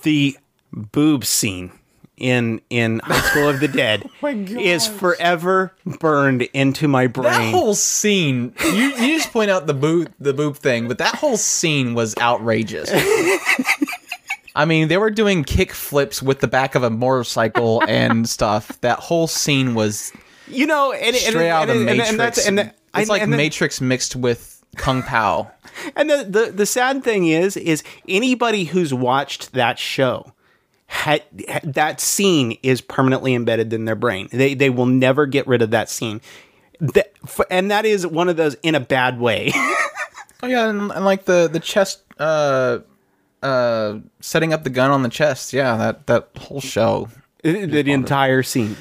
The boob scene in in High School of the Dead oh my is forever burned into my brain. that whole scene. You, you just point out the boob the boob thing, but that whole scene was outrageous. I mean, they were doing kick flips with the back of a motorcycle and stuff. That whole scene was you know, and, and, straight out of the and- and- Matrix. and that's- and that- it's like and Matrix mixed with Kung Pow. And the, the the sad thing is, is anybody who's watched that show, had, that scene is permanently embedded in their brain. They they will never get rid of that scene. That, and that is one of those in a bad way. Oh yeah, and, and like the the chest, uh, uh, setting up the gun on the chest. Yeah, that that whole show. the entire scene.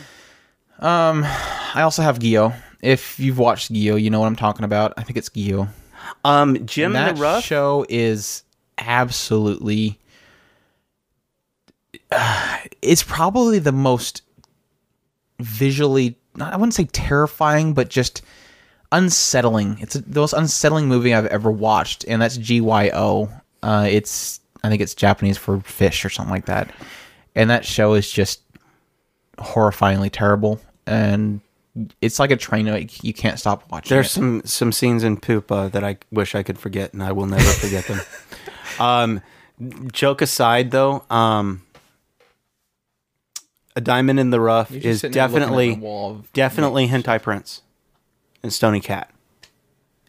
Um I also have Gyo. If you've watched Gyo, you know what I'm talking about. I think it's Gyo. Um, Jim that in the Rough. show is absolutely uh, it's probably the most visually not, i wouldn't say terrifying but just unsettling it's the most unsettling movie i've ever watched and that's gyo uh, it's i think it's japanese for fish or something like that and that show is just horrifyingly terrible and it's like a train wreck. you can't stop watching There's it. some some scenes in Pupa that I wish I could forget, and I will never forget them. Um, joke aside, though, um, a diamond in the rough is sitting there looking at definitely the definitely hentai prince and Stony Cat,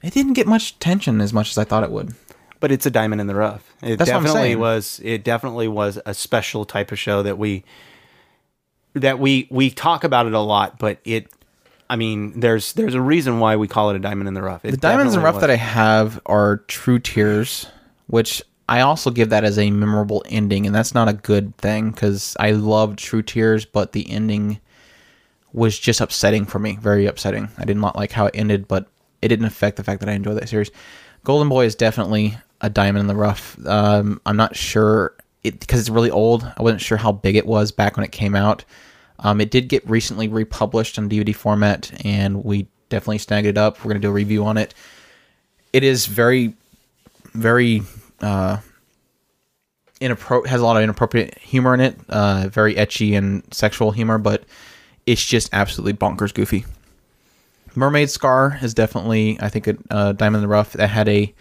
It didn't get much attention as much as I thought it would. but it's a diamond in the rough. It That's what I'm definitely saying. was. It definitely was a special type of show that we that we we talk about it a lot, but it. I mean, there's there's a reason why we call it a diamond in the rough. It The diamonds in definitely rough was. that I have are True Tears, which I also give that as a memorable ending, and that's not a good thing because I loved True Tears, but the ending was just upsetting for me, very upsetting. I did not like how it ended, but it didn't affect the fact that I enjoyed that series. Golden Boy is definitely a diamond in the rough. Um, I'm not sure it because it's really old. I wasn't sure how big it was back when it came out. Um, it did get recently republished on DVD format, and we definitely snagged it up. We're gonna do a review on it. It is very, very uh, inappro- has a lot of inappropriate humor in it. Uh, very etchy and sexual humor, but it's just absolutely bonkers goofy. Mermaid Scar is definitely, I think, a Diamond in the Rough that had a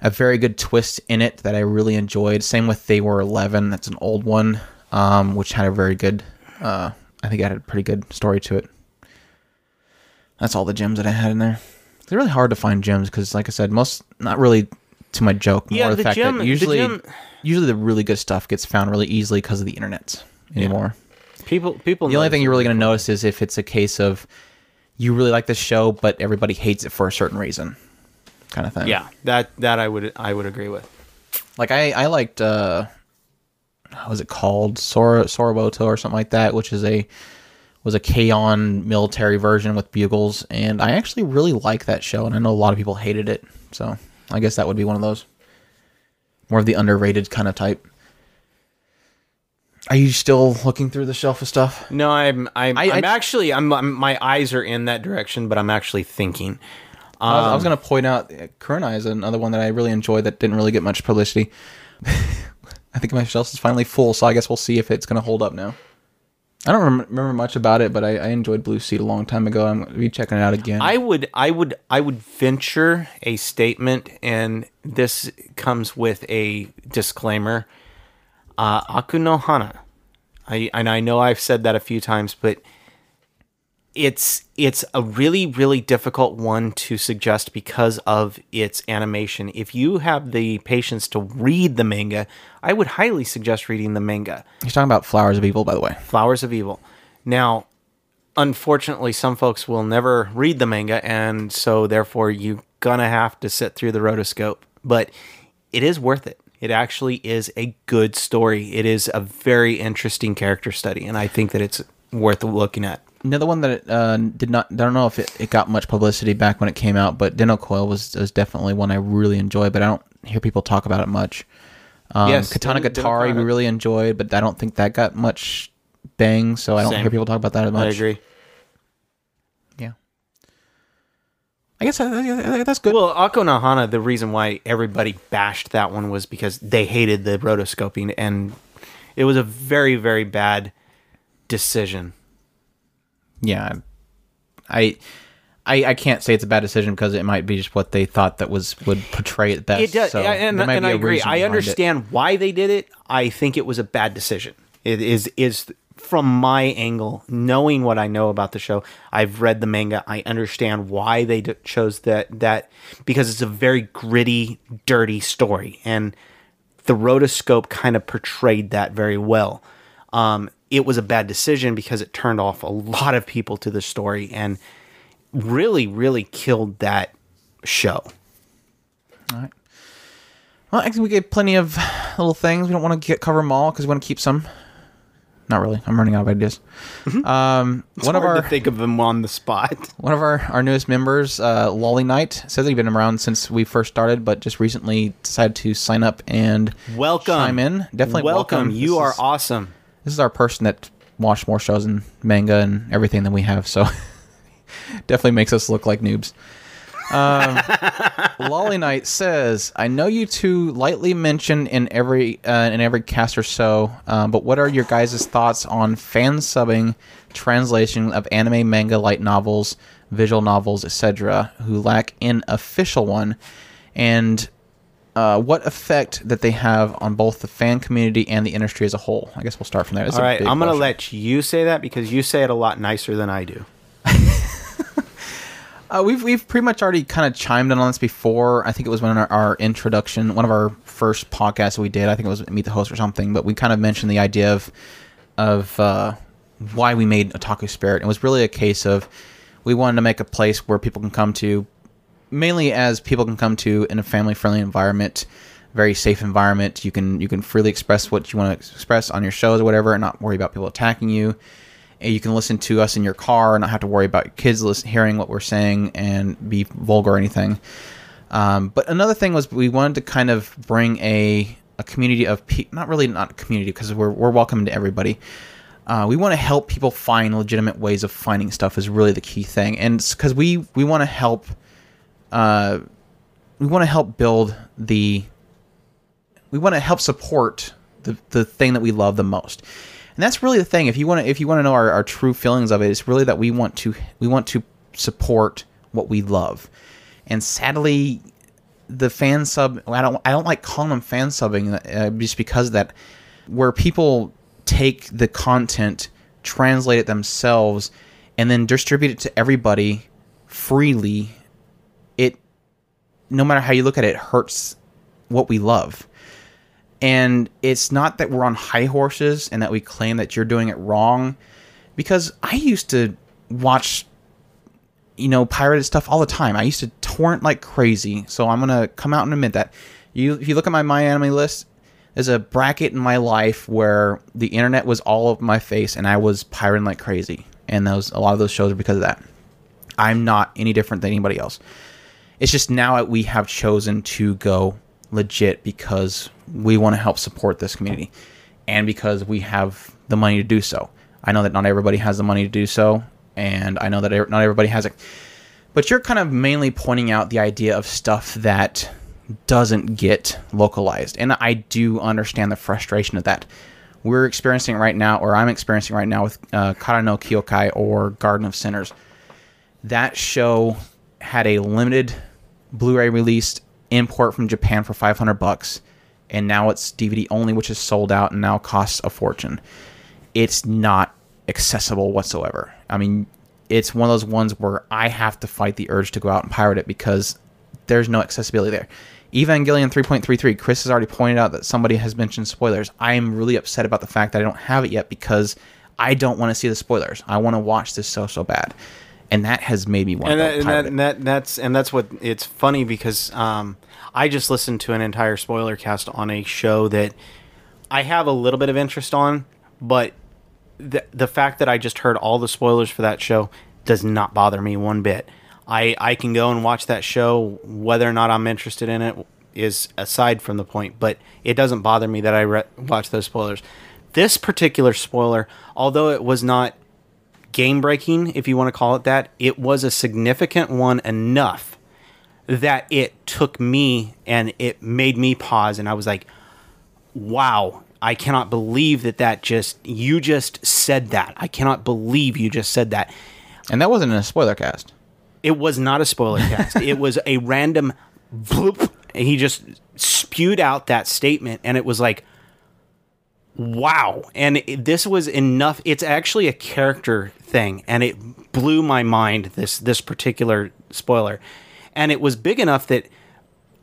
a very good twist in it that I really enjoyed. Same with They Were Eleven. That's an old one, um, which had a very good. Uh, I think it had a pretty good story to it. That's all the gems that I had in there. It's really hard to find gems because, like I said, most not really to my joke. More Yeah, the, the fact gem- that the usually, gem- usually the really good stuff gets found really easily because of the internet anymore. people people. The only thing you're really going to notice is if it's a case of you really like this show, but everybody hates it for a certain reason, kind of thing. Yeah, that that I would I would agree with. like I I liked uh, how was it called Sora Soroboto or something like that, which is a was a K-On military version with bugles, and I actually really like that show, and I know a lot of people hated it, so I guess that would be one of those more of the underrated kind of type. Are you still looking through the shelf of stuff? No, I'm I'm I- am actually I'm, I'm my eyes are in that direction, but I'm actually thinking. I was, I Um, was going to point out uh, Kurona is another one that I really enjoyed that didn't really get much publicity. I think my shelf is finally full, so I guess we'll see if it's going to hold up now. I don't rem- remember much about it, but I, I enjoyed Blue Seed a long time ago. I'm going to be checking it out again. I would I would I would venture a statement, and this comes with a disclaimer. Uh, Aku no Hana, I and I know I've said that a few times, but it's it's a really really difficult one to suggest because of its animation. If you have the patience to read the manga, I would highly suggest reading the manga. He's talking about Flowers of Evil, by the way. Flowers of Evil. Now, unfortunately, some folks will never read the manga, and so therefore you're gonna have to sit through the rotoscope. But it is worth it. It actually is a good story. It is a very interesting character study, and I think that it's worth looking at. Another one that uh, did not. I don't know if it, it got much publicity back when it came out, but Denno Coil was, was definitely one I really enjoyed, but I don't hear people talk about it much. Um, Yes, Katanagatari we really enjoyed, but I don't think that got much bang, so I don't Same. hear people talk about that as much. I agree. Yeah. I guess uh, uh, that's good. Well, Aku no Hana, the reason why everybody bashed that one was because they hated the rotoscoping, and it was a very, very bad decision. Yeah, I, I, I can't say it's a bad decision because it might be just what they thought that was would portray it best. It does, so and, and I agree. I understand why they did it. I think it was a bad decision. It is is from my angle, knowing what I know about the show. I've read the manga. I understand why they d- chose that that because it's a very gritty, dirty story, and the rotoscope kind of portrayed that very well. Um, it was a bad decision because it turned off a lot of people to the story and really, really killed that show. All right. Well, actually, we gave plenty of little things. We don't want to get cover them all because we want to keep some. Not really. I'm running out of ideas. Um, one of our to think of them on the spot. one of our, our newest members, uh, Loli-Knight, says he's been around since we first started, but just recently decided to sign up and Welcome. chime in. Definitely welcome. welcome. You This are is- awesome. This is our person that watched more shows and manga and everything than we have, so definitely makes us look like noobs. Um, Loli-Knight says, "I know you two lightly mention in every uh, in every cast or so, um, but what are your guys' thoughts on fan subbing translation of anime, manga, light novels, visual novels, etc., who lack an official one, and uh, what effect that they have on both the fan community and the industry as a whole? I guess we'll start from there. That's All right, I'm going to let you say that because you say it a lot nicer than I do. Uh, we've we've pretty much already kind of chimed in on this before. I think it was when our, our introduction, one of our first podcasts that we did. I think it was Meet the Host or something. But we kind of mentioned the idea of of uh, why we made Otaku Spirit. It was really a case of we wanted to make a place where people can come to, mainly as people can come to in a family friendly environment, very safe environment. You can you can freely express what you want to express on your shows or whatever, and not worry about people attacking you. And you can listen to us in your car and not have to worry about kids listen, hearing what we're saying and be vulgar or anything. Um, but another thing was we wanted to kind of bring a a community of people, not really not a community because we're we're welcome to everybody. Uh, we want to help people find legitimate ways of finding stuff is really the key thing, and because we we want to help, uh, we want to help build the, we want to help support the the thing that we love the most, and that's really the thing. If you want to if you want to know our, our true feelings of it, it's really that we want to we want to support what we love, and sadly, the fan sub I don't I don't like calling them fan subbing uh, just because that where people take the content translate it themselves and then distribute it to everybody freely no matter how you look at it, hurts what we love and it's not that we're on high horses and that we claim that you're doing it wrong because I used to watch you know, pirated stuff all the time. I used to torrent like crazy. So I'm gonna come out and admit that. You, if you look at my MyAnimeList, there's a bracket in my life where the internet was all over my face and I was pirating like crazy. And those a lot of those shows are because of that. I'm not any different than anybody else. It's just now that we have chosen to go legit because we want to help support this community and because we have the money to do so. I know that not everybody has the money to do so, and I know that not everybody has it. But you're kind of mainly pointing out the idea of stuff that doesn't get localized, and I do understand the frustration of that. We're experiencing right now, or I'm experiencing right now with uh, Kara no Kyokai or Garden of Sinners. That show had a limited Blu-ray released import from Japan for 500 bucks, and now it's DVD only, which is sold out and now costs a fortune. It's not accessible whatsoever. I mean, it's one of those ones where I have to fight the urge to go out and pirate it because there's no accessibility there. Evangelion 3.33, Chris has already pointed out that somebody has mentioned spoilers. I am really upset about the fact that I don't have it yet because I don't want to see the spoilers. I want to watch this so so bad, and that has made me want and to that, and, that, and that that's and that's what it's funny because um, I just listened to an entire spoiler cast on a show that I have a little bit of interest on, but the the fact that I just heard all the spoilers for that show does not bother me one bit. I I can go and watch that show whether or not I'm interested in it is aside from the point, but it doesn't bother me that I re- watch those spoilers. This particular spoiler, although it was not game breaking, if you want to call it that, it was a significant one enough that it took me and it made me pause and I was like, wow, I cannot believe that that just, you just said that. I cannot believe you just said that. and that wasn't a spoiler cast. It was not a spoiler cast. it was a random bloop. And he just spewed out that statement and it was like, wow. And this was enough. It's actually a character thing and it blew my mind, this, this particular spoiler. And it was big enough that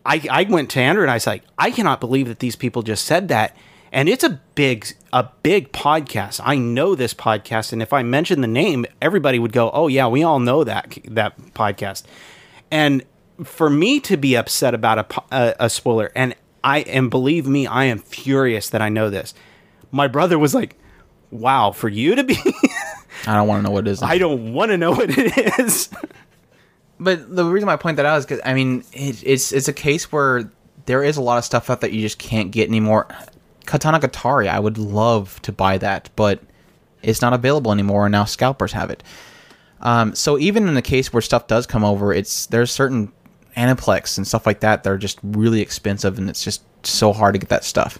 I, I went to Andrew and I was like, I cannot believe that these people just said that. And it's a big, a big podcast. I know this podcast, and if I mention the name, everybody would go, "Oh yeah, we all know that that podcast." And for me to be upset about a, a, a spoiler, and I and believe me, I am furious that I know this. My brother was like, "Wow, for you to be, I don't want to know what it is. I don't want to know what it is." But the reason why I point that out is because I mean it, it's it's a case where there is a lot of stuff out that you just can't get anymore. Katanagatari, I would love to buy that, but it's not available anymore, and now scalpers have it. Um, so even in the case where stuff does come over, it's there's certain Aniplex and stuff like that that are just really expensive, and it's just so hard to get that stuff.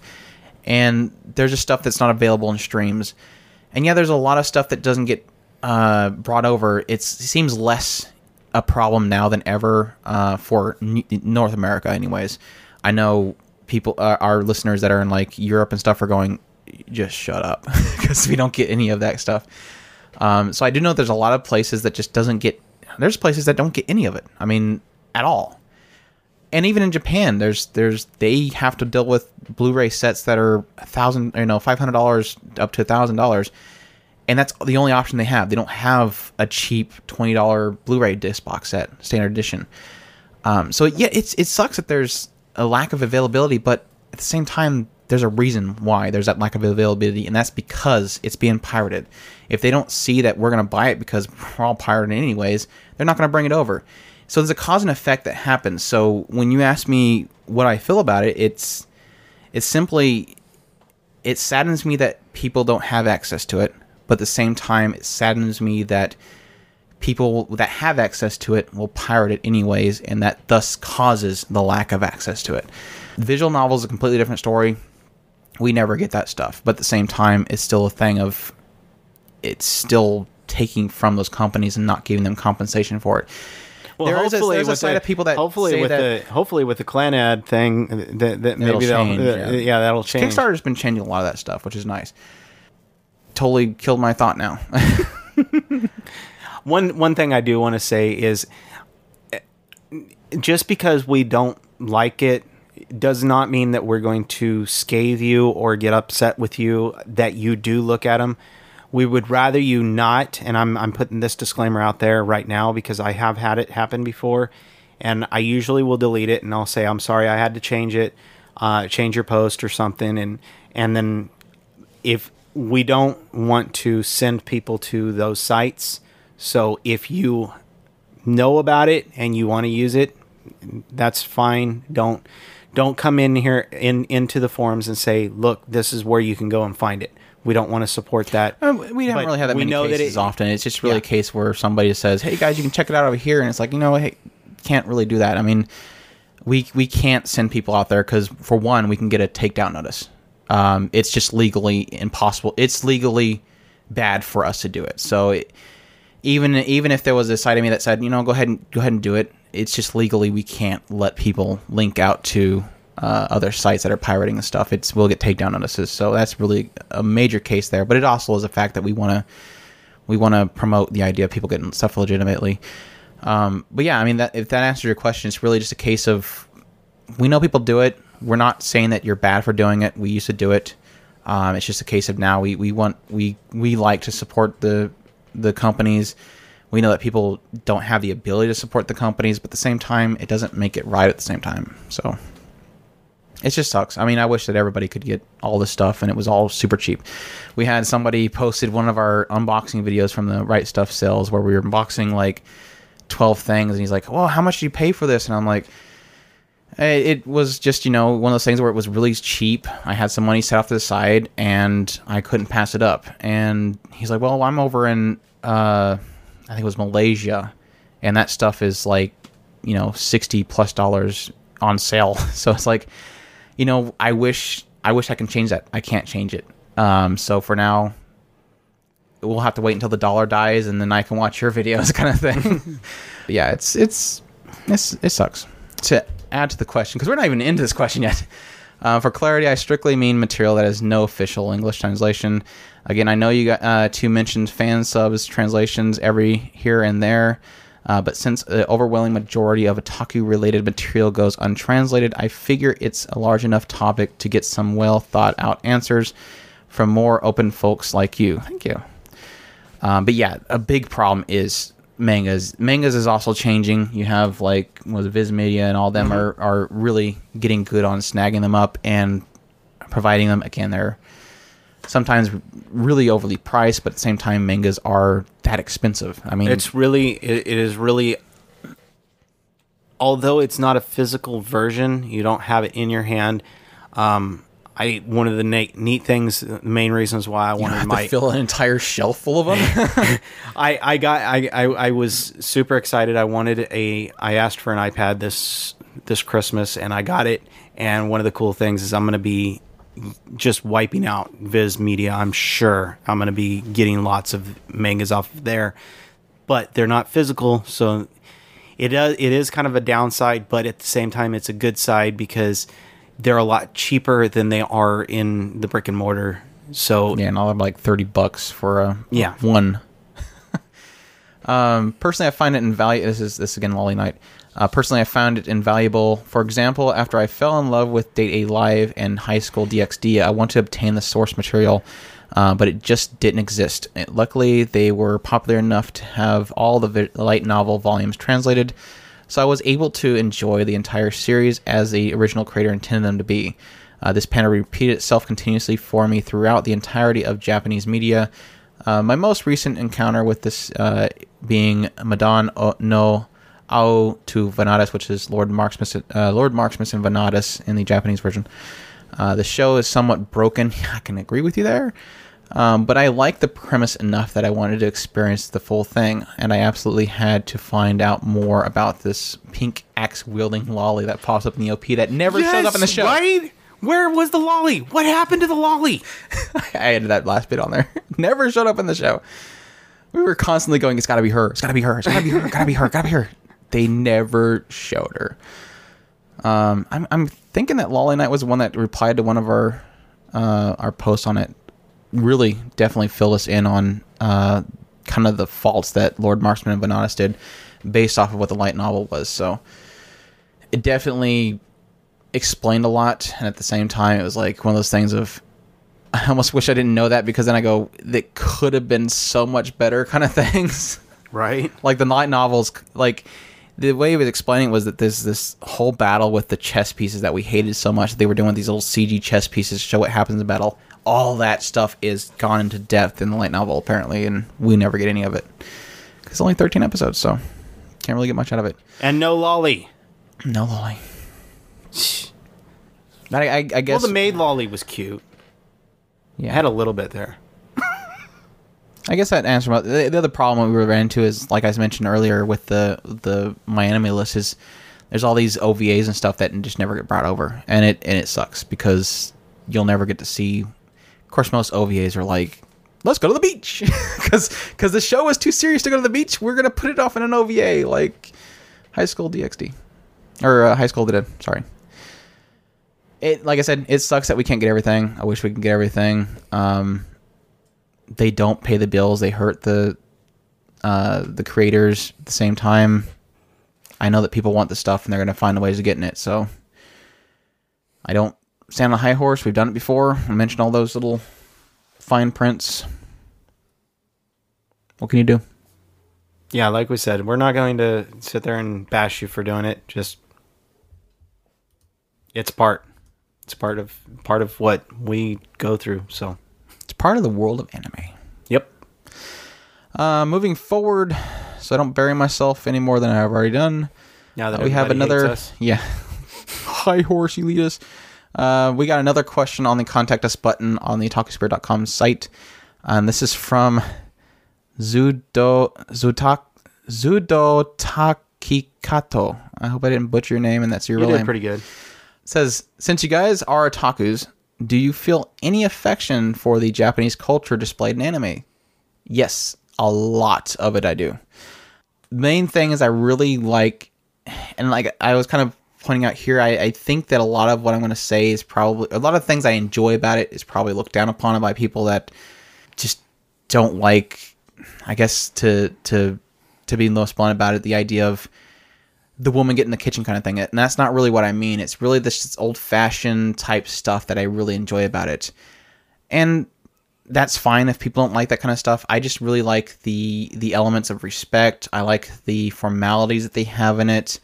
And there's just stuff that's not available in streams, and yeah, there's a lot of stuff that doesn't get uh, brought over. It's, it seems less a problem now than ever uh, for North America, anyways. I know people, uh, our listeners that are in like Europe and stuff, are going, just shut up, because we don't get any of that stuff. Um, so I do know there's a lot of places that just doesn't get. There's places that don't get any of it. I mean, at all. And even in Japan, there's there's they have to deal with Blu-ray sets that are thousand, you know, five hundred dollars up to thousand dollars, and that's the only option they have. They don't have a cheap twenty dollar Blu-ray disc box set, standard edition. Um, so yeah, it's it sucks that there's a lack of availability, but at the same time, there's a reason why there's that lack of availability, and that's because it's being pirated. If they don't see that we're gonna buy it because we're all pirating anyways, they're not gonna bring it over. So there's a cause and effect that happens. So when you ask me what I feel about it, it's it's simply it saddens me that people don't have access to it, but at the same time, it saddens me that people that have access to it will pirate it anyways, and that thus causes the lack of access to it. Visual novel is a completely different story. We never get that stuff, but at the same time, it's still a thing of it's still taking from those companies and not giving them compensation for it. Well, There is a- hopefully there's a with side the- of people that hopefully say with that- the hopefully with the CLANNAD thing that, that maybe It'll change, uh, yeah. yeah. that'll change. Kickstarter's been changing a lot of that stuff, which is nice. Totally killed my thought now. One one thing I do want to say is just because we don't like it does not mean that we're going to scathe you or get upset with you that you do look at them. We would rather you not, and I'm I'm putting this disclaimer out there right now because I have had it happen before, and I usually will delete it and I'll say I'm sorry I had to change it, uh, change your post or something, and and then if we don't want to send people to those sites, so if you know about it and you want to use it, that's fine. Don't don't come in here in into the forums and say, "Look, this is where you can go and find it." We don't want to support that. Um, we don't really have that we many know that cases it- often. It's just really Yeah. a case where somebody says, "Hey guys, you can check it out over here," and it's like, you know, hey, can't really do that. I mean, we we can't send people out there because for one, we can get a takedown notice. Um, it's just legally impossible. It's legally bad for us to do it. So it, even even if there was a side of me that said, you know, go ahead and go ahead and do it, it's just legally we can't let people link out to uh, other sites that are pirating the stuff. It's we'll get takedown notices. So that's really a major case there. But it also is a fact that we want to we want to promote the idea of people getting stuff legitimately. Um, but yeah, I mean, that, if that answers your question, it's really just a case of we know people do it. We're not saying that you're bad for doing it. We used to do it. Um, it's just a case of now we, we want we we like to support the the companies. We know that people don't have the ability to support the companies, but at the same time, it doesn't make it right at the same time. So it just sucks. I mean, I wish that everybody could get all this stuff and it was all super cheap. We had somebody posted one of our unboxing videos from the Right Stuff sales where we were unboxing like 12 things and he's like, "Well, how much did you pay for this?" And I'm like, it was just, you know, one of those things where it was really cheap. I had some money set off to the side and I couldn't pass it up." And he's like, "Well, I'm over in uh I think it was Malaysia and that stuff is like, you know, 60 plus dollars on sale." So it's like you know, I wish I wish I can change that. I can't change it. Um, so for now, we'll have to wait until the dollar dies, and then I can watch your videos, kind of thing. yeah, it's it's it's it sucks. To add to the question, because we're not even into this question yet. Uh, for clarity, I strictly mean material that has no official English translation. Again, I know you got uh, two mentioned fan subs translations every here and there. Uh, but since the overwhelming majority of otaku related material goes untranslated, I figure it's a large enough topic to get some well thought out answers from more open folks like you. Thank you. Um, but yeah, a big problem is mangas. Mangas is also changing. You have like with Viz Media and all them are, are really getting good on snagging them up and providing them. Again, they're sometimes really overly priced, but at the same time, mangas are that expensive. I mean, It's really it, it is really although it's not a physical version, you don't have it in your hand. Um, I one of the na- neat things, the main reasons why I wanted my to fill an entire shelf full of them. I, I got I, I, I was super excited. I wanted a I asked for an iPad this this Christmas and I got it. And one of the cool things is I'm gonna be just wiping out Viz Media. I'm sure I'm gonna be getting lots of mangas off of there, but they're not physical, so it does it is kind of a downside. But at the same time, it's a good side because they're a lot cheaper than they are in the brick and mortar. So yeah, and I'll have like thirty bucks for a Yeah. one. um, personally, I find it invaluable. This is this is again Loli-Knight. Uh, personally, I found it invaluable. For example, after I fell in love with Date A Live and High School DxD, I wanted to obtain the source material, uh, but it just didn't exist. It- luckily, they were popular enough to have all the vi- light novel volumes translated, so I was able to enjoy the entire series as the original creator intended them to be. Uh, this pattern repeated itself continuously for me throughout the entirety of Japanese media. Uh, my most recent encounter with this uh, being Madan no Ou to Vanadis, which is Lord Marksman, uh, Lord Marksman and Vanadis in the Japanese version. Uh, the show is somewhat broken. I can agree with you there. Um, but I like the premise enough that I wanted to experience the full thing, and I absolutely had to find out more about this pink axe wielding lolly that pops up in the OP that never shows up in the show. Right? Where was the lolly? What happened to the lolly? I added that last bit on there. Never showed up in the show. We were constantly going, it's gotta be her, it's gotta be her, it's gotta be her, gotta be her, gotta be her. They never showed her. Um, I'm, I'm thinking that Loli-Knight was the one that replied to one of our uh, our posts on it. Really, definitely filled us in on uh, kind of the faults that Lord Marksman and Vanadis did, based off of what the light novel was. So it definitely explained a lot, and at the same time, it was like one of those things of I almost wish I didn't know that because then I go, that could have been so much better kind of things. Right? like the light novels, like the way he was explaining it was that there's this whole battle with the chess pieces that we hated so much. They were doing these little CG chess pieces to show what happens in battle. All that stuff is gone into depth in the light novel, apparently, and we never get any of it. Because it's only 13 episodes, so can't really get much out of it. And no lolly. No lolly. I, I, I guess. Well, the maid lolly was cute. yeah. It had a little bit there. I guess that answers the, the other problem we ran into is like I mentioned earlier with the the MyAnimeList is there's all these OVAs and stuff that just never get brought over, and it and it sucks because you'll never get to see. Of course, most OVAs are like, let's go to the beach because because the show is too serious to go to the beach. We're gonna put it off in an OVA like High School DxD or uh, High School Dead. Sorry. It like I said, it sucks that we can't get everything. I wish we could get everything. Um, they don't pay the bills. They hurt the uh, the creators at the same time. I know that people want the stuff and they're going to find ways of getting it. So I don't stand on a high horse. We've done it before. I mentioned all those little fine prints. What can you do? Yeah, like we said, we're not going to sit there and bash you for doing it. Just it's part. It's part of part of what we go through. So, part of the world of anime. yep. Uh, moving forward, so I don't bury myself any more than I've already done. Now that we have another yeah high horse elitist uh, we got another question on the contact us button on the otakuspirit.com site and this is from zudo zutak zudotakikato i hope i didn't butcher your name and that's your You real name pretty good. says since you guys are otakus do you feel any affection for the japanese culture displayed in anime? Yes a lot of it i do. The main thing is I really like, and like I was kind of pointing out here, I, I think that a lot of what I'm going to say is probably a lot of things I enjoy about it is probably looked down upon by people that just don't like, I guess to to to be most blunt about it, the idea of the woman get in the kitchen kind of thing, and that's not really what I mean. It's really this old fashioned type stuff that I really enjoy about it, and that's fine if people don't like that kind of stuff. I just really like the the elements of respect. I like the formalities that they have in it.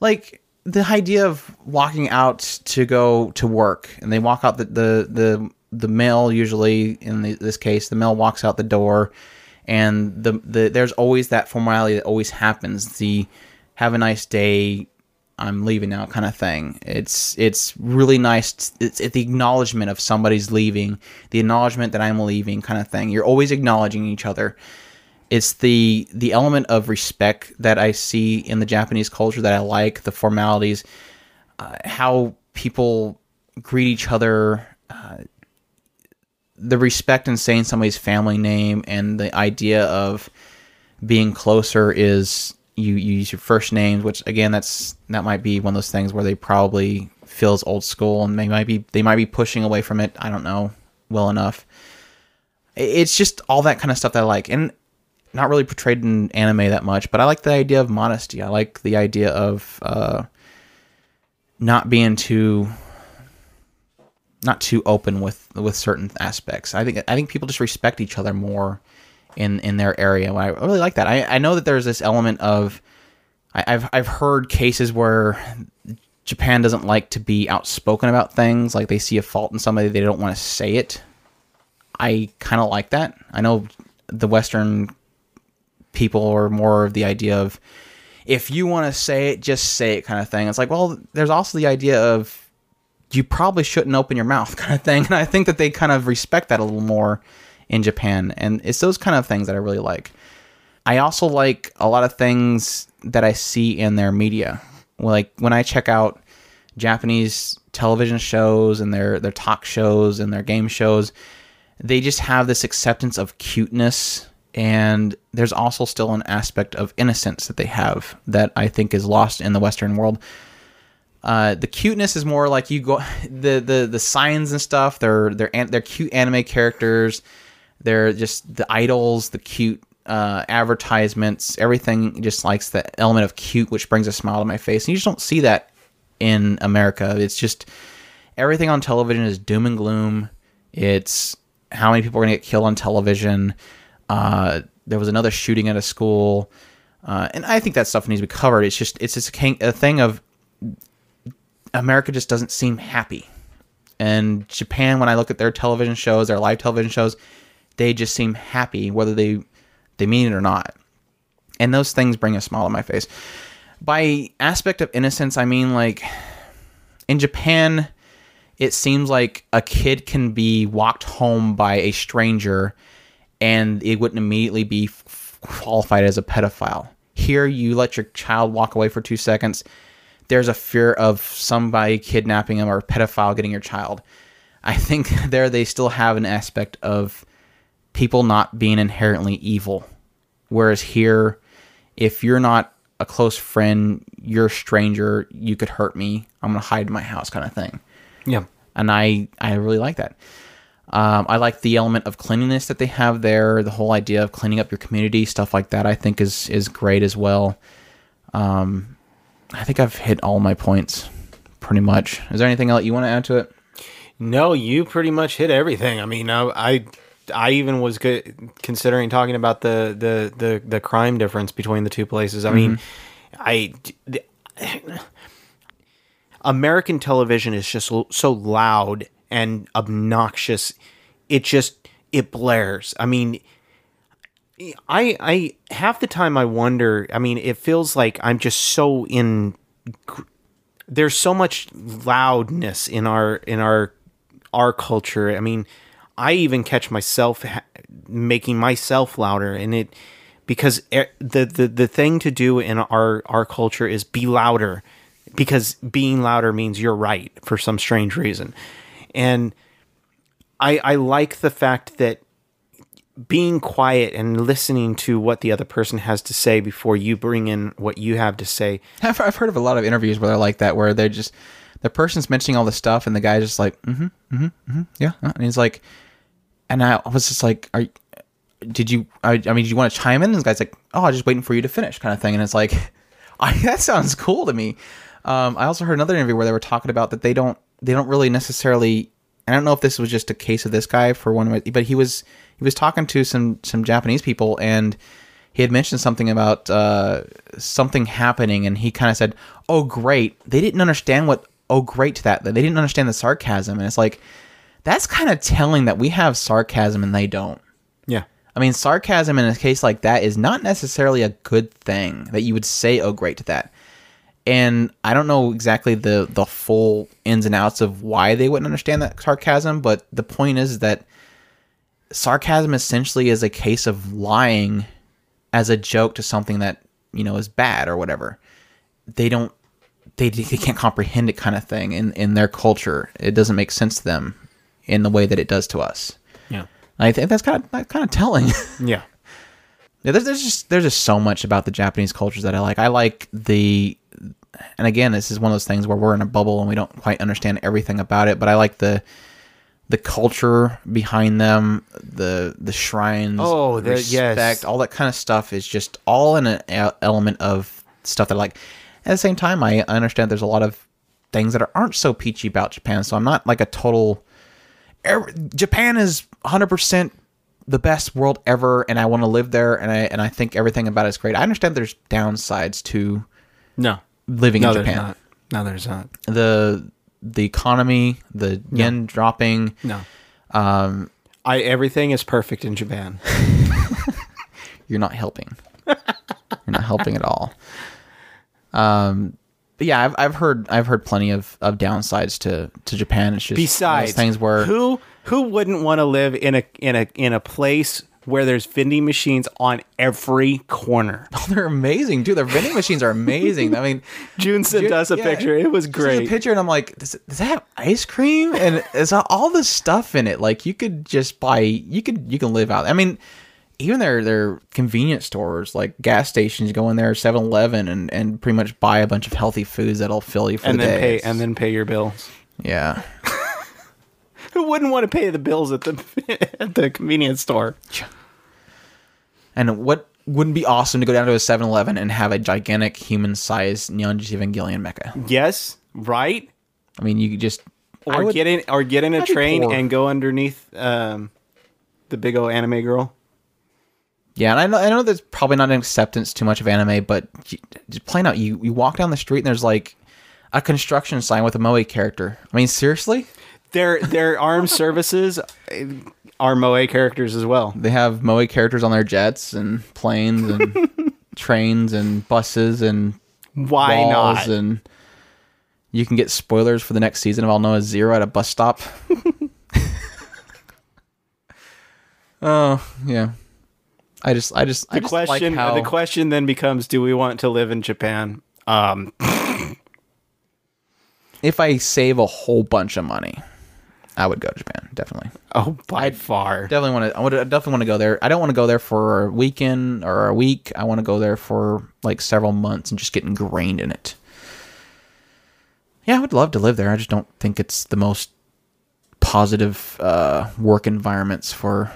Like the idea of walking out to go to work and they walk out the the the, the male usually in the, this case the male walks out the door and the, the there's always that formality that always happens the have a nice day I'm leaving now kind of thing. It's it's really nice. It's, it's the acknowledgement of somebody's leaving, the acknowledgement that I'm leaving kind of thing. You're always acknowledging each other. It's the the element of respect that I see in the Japanese culture that I like. The formalities, uh, how people greet each other, uh, the respect in saying somebody's family name, and the idea of being closer is you, you use your first names, which again, that's that might be one of those things where they probably feels old school and they might be they might be pushing away from it. I don't know well enough. It's just all that kind of stuff that I like, and not really portrayed in anime that much. But I like the idea of modesty. I like the idea of uh, not being too not too open with with certain aspects. I think I think people just respect each other more in in their area. I really like that. I, I know that there's this element of I, I've I've heard cases where Japan doesn't like to be outspoken about things. Like they see a fault in somebody, they don't want to say it. I kind of like that. I know the Western people are more of the idea of if you want to say it, just say it kind of thing. It's like, well, there's also the idea of you probably shouldn't open your mouth kind of thing. And I think that they kind of respect that a little more in Japan. And it's those kind of things that I really like. I also like a lot of things that I see in their media. Like when I check out Japanese television shows and their their talk shows and their game shows, they just have this acceptance of cuteness and there's also still an aspect of innocence that they have that I think is lost in the western world. Uh, the cuteness is more like you go the the the signs and stuff. They're they're they're cute anime characters. They're just the idols, the cute uh, advertisements. Everything just likes the element of cute, which brings a smile to my face. And you just don't see that in America. It's just everything on television is doom and gloom. It's how many people are going to get killed on television. Uh, there was another shooting at a school, uh, and I think that stuff needs to be covered. It's just it's just a, a thing of America just doesn't seem happy. And Japan, when I look at their television shows, their live television shows, they just seem happy, whether they they mean it or not. And those things bring a smile on my face. By aspect of innocence, I mean like in Japan, it seems like a kid can be walked home by a stranger and it wouldn't immediately be qualified as a pedophile. Here, you let your child walk away for two seconds. There's a fear of somebody kidnapping him or a pedophile getting your child. I think there they still have an aspect of people not being inherently evil. Whereas here, if you're not a close friend, you're a stranger, you could hurt me. I'm gonna hide in my house, kind of thing Yeah. and I I really like that. Um, I like the element of cleanliness that they have there. The whole idea of cleaning up your community, stuff like that, I think is is great as well. Um, I think I've hit all my points pretty much. Is there anything else you want to add to it? No, you pretty much hit everything. I mean, I I, I even was good, considering talking about the, the the the crime difference between the two places. I mean, mm-hmm. I the- American television is just so loud and obnoxious. It just it blares. I mean, I I half the time I wonder. I mean, it feels like I'm just so in. There's so much loudness in our in our our culture. I mean, I even catch myself ha- making myself louder, and it because e- the the the thing to do in our our culture is be louder, because being louder means you're right for some strange reason, and I I like the fact that being quiet and listening to what the other person has to say before you bring in what you have to say. I've, I've heard of a lot of interviews where they're like that, where they're just the person's mentioning all the stuff, and the guy's just like, mm-hmm, mm-hmm, mm-hmm, yeah, uh," and he's like, and I was just like, are, did you? I, I mean, did you want to chime in? And the guy's like, oh, I'm just waiting for you to finish, kind of thing, and it's like, I, that sounds cool to me. Um, I also heard another interview where they were talking about that they don't they don't really necessarily. I don't know if this was just a case of this guy for one, but he was he was talking to some some Japanese people and he had mentioned something about uh, something happening, and he kind of said, "Oh, great!" They didn't understand what "oh, great" to that. They didn't understand the sarcasm, and it's like that's kind of telling that we have sarcasm and they don't. Yeah. I mean, sarcasm in a case like that is not necessarily a good thing that you would say "oh, great" to that. And I don't know exactly the the full ins and outs of why they wouldn't understand that sarcasm, but the point is that sarcasm essentially is a case of lying as a joke to something that you know is bad or whatever. They don't they, they can't comprehend it kind of thing in in their culture. It doesn't make sense to them in the way that it does to us. Yeah. I think that's kind of that's kind of telling. Yeah. Yeah, there's, there's just there's just so much about the Japanese cultures that I like. I like the, and again, this is one of those things where we're in a bubble and we don't quite understand everything about it. But I like the, the culture behind them, the the shrines, Oh, the- respect, yes. all that kind of stuff is just all in an element of stuff that I like. At the same time, I understand there's a lot of things that aren't so peachy about Japan. So I'm not like a total. er- Japan is 100 percent the best world ever, and I want to live there, and I and I think everything about it is great. I understand there's downsides to No. living No, in Japan. not. No, there's not. The the economy, the yen dropping. No. Um, I everything is perfect in Japan. you're not helping. you're not helping at all. Um, but yeah, I've, I've heard I've heard plenty of, of downsides to, to Japan. It's just one of those Besides, things where who who wouldn't want to live in a in a in a place where there's vending machines on every corner? Oh, they're amazing, dude. Their vending machines are amazing. I mean, June sent Ju- us a yeah. picture. It was great. a picture, and I'm like, does, it- does that have ice cream? And it's all this stuff in it. Like you could just buy, you could you can live out. I mean, even their their convenience stores, like gas stations, go in there, 7-Eleven, and and pretty much buy a bunch of healthy foods that'll fill you for and the then day. pay and then pay your bills. yeah. Who wouldn't want to pay the bills at the at the convenience store? And what wouldn't be awesome to go down to a 7-Eleven and have a gigantic human-sized Neon Evangelion mecha? Yes, right. I mean, you could just Or would- get in or get in a train and go underneath um, the big old anime girl. Yeah, and I know I know there's probably not an acceptance too much of anime, but you- just plain out, you you walk down the street and there's like a construction sign with a Moe character. I mean, seriously, Their their armed services uh, are moe characters as well. they have Moe characters on their jets and planes and trains and buses and Why not? and you can get spoilers for the next season of Aldnoah.Zero at a bus stop. oh yeah, I just I just I the just like question how the question then becomes: Do we want to live in Japan? Um, if I save a whole bunch of money, I would go to Japan. Definitely, oh, by far. definitely want to. I would I definitely want to go there. I don't want to go there for a weekend or a week. I want to go there for like several months and just get ingrained in it. Yeah, I would love to live there. I just don't think it's the most positive uh, work environments for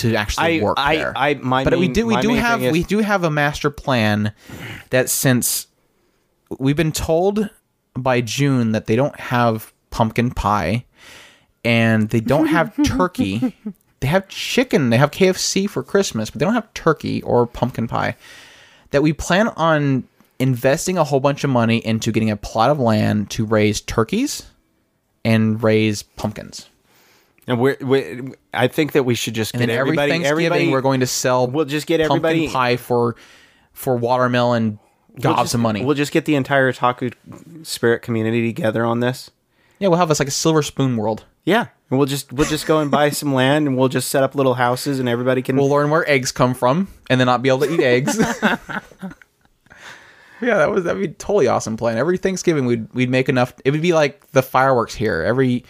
to actually I, work I, there. I, my but we do we do have is- we do have a master plan that since we've been told by June that they don't have pumpkin pie and they don't have turkey. They have chicken, they have KFC for Christmas, but they don't have turkey or pumpkin pie. That we plan on investing a whole bunch of money into getting a plot of land to raise turkeys and raise pumpkins. And we're, we I think that we should just And get then every everybody. Thanksgiving everybody we're going to sell We'll just get everybody- pumpkin pie for for watermelon gobs we'll just, of money. We'll just get the entire Otaku Spirit community together on this. yeah, we'll have this like a silver spoon world. Yeah, and we'll just we'll just go and buy some land, and we'll just set up little houses, and everybody can. We'll learn where eggs come from and then not be able to eat eggs. yeah, that was that'd be a totally awesome plan. Every Thanksgiving we'd we'd make enough it would be like the fireworks here. Every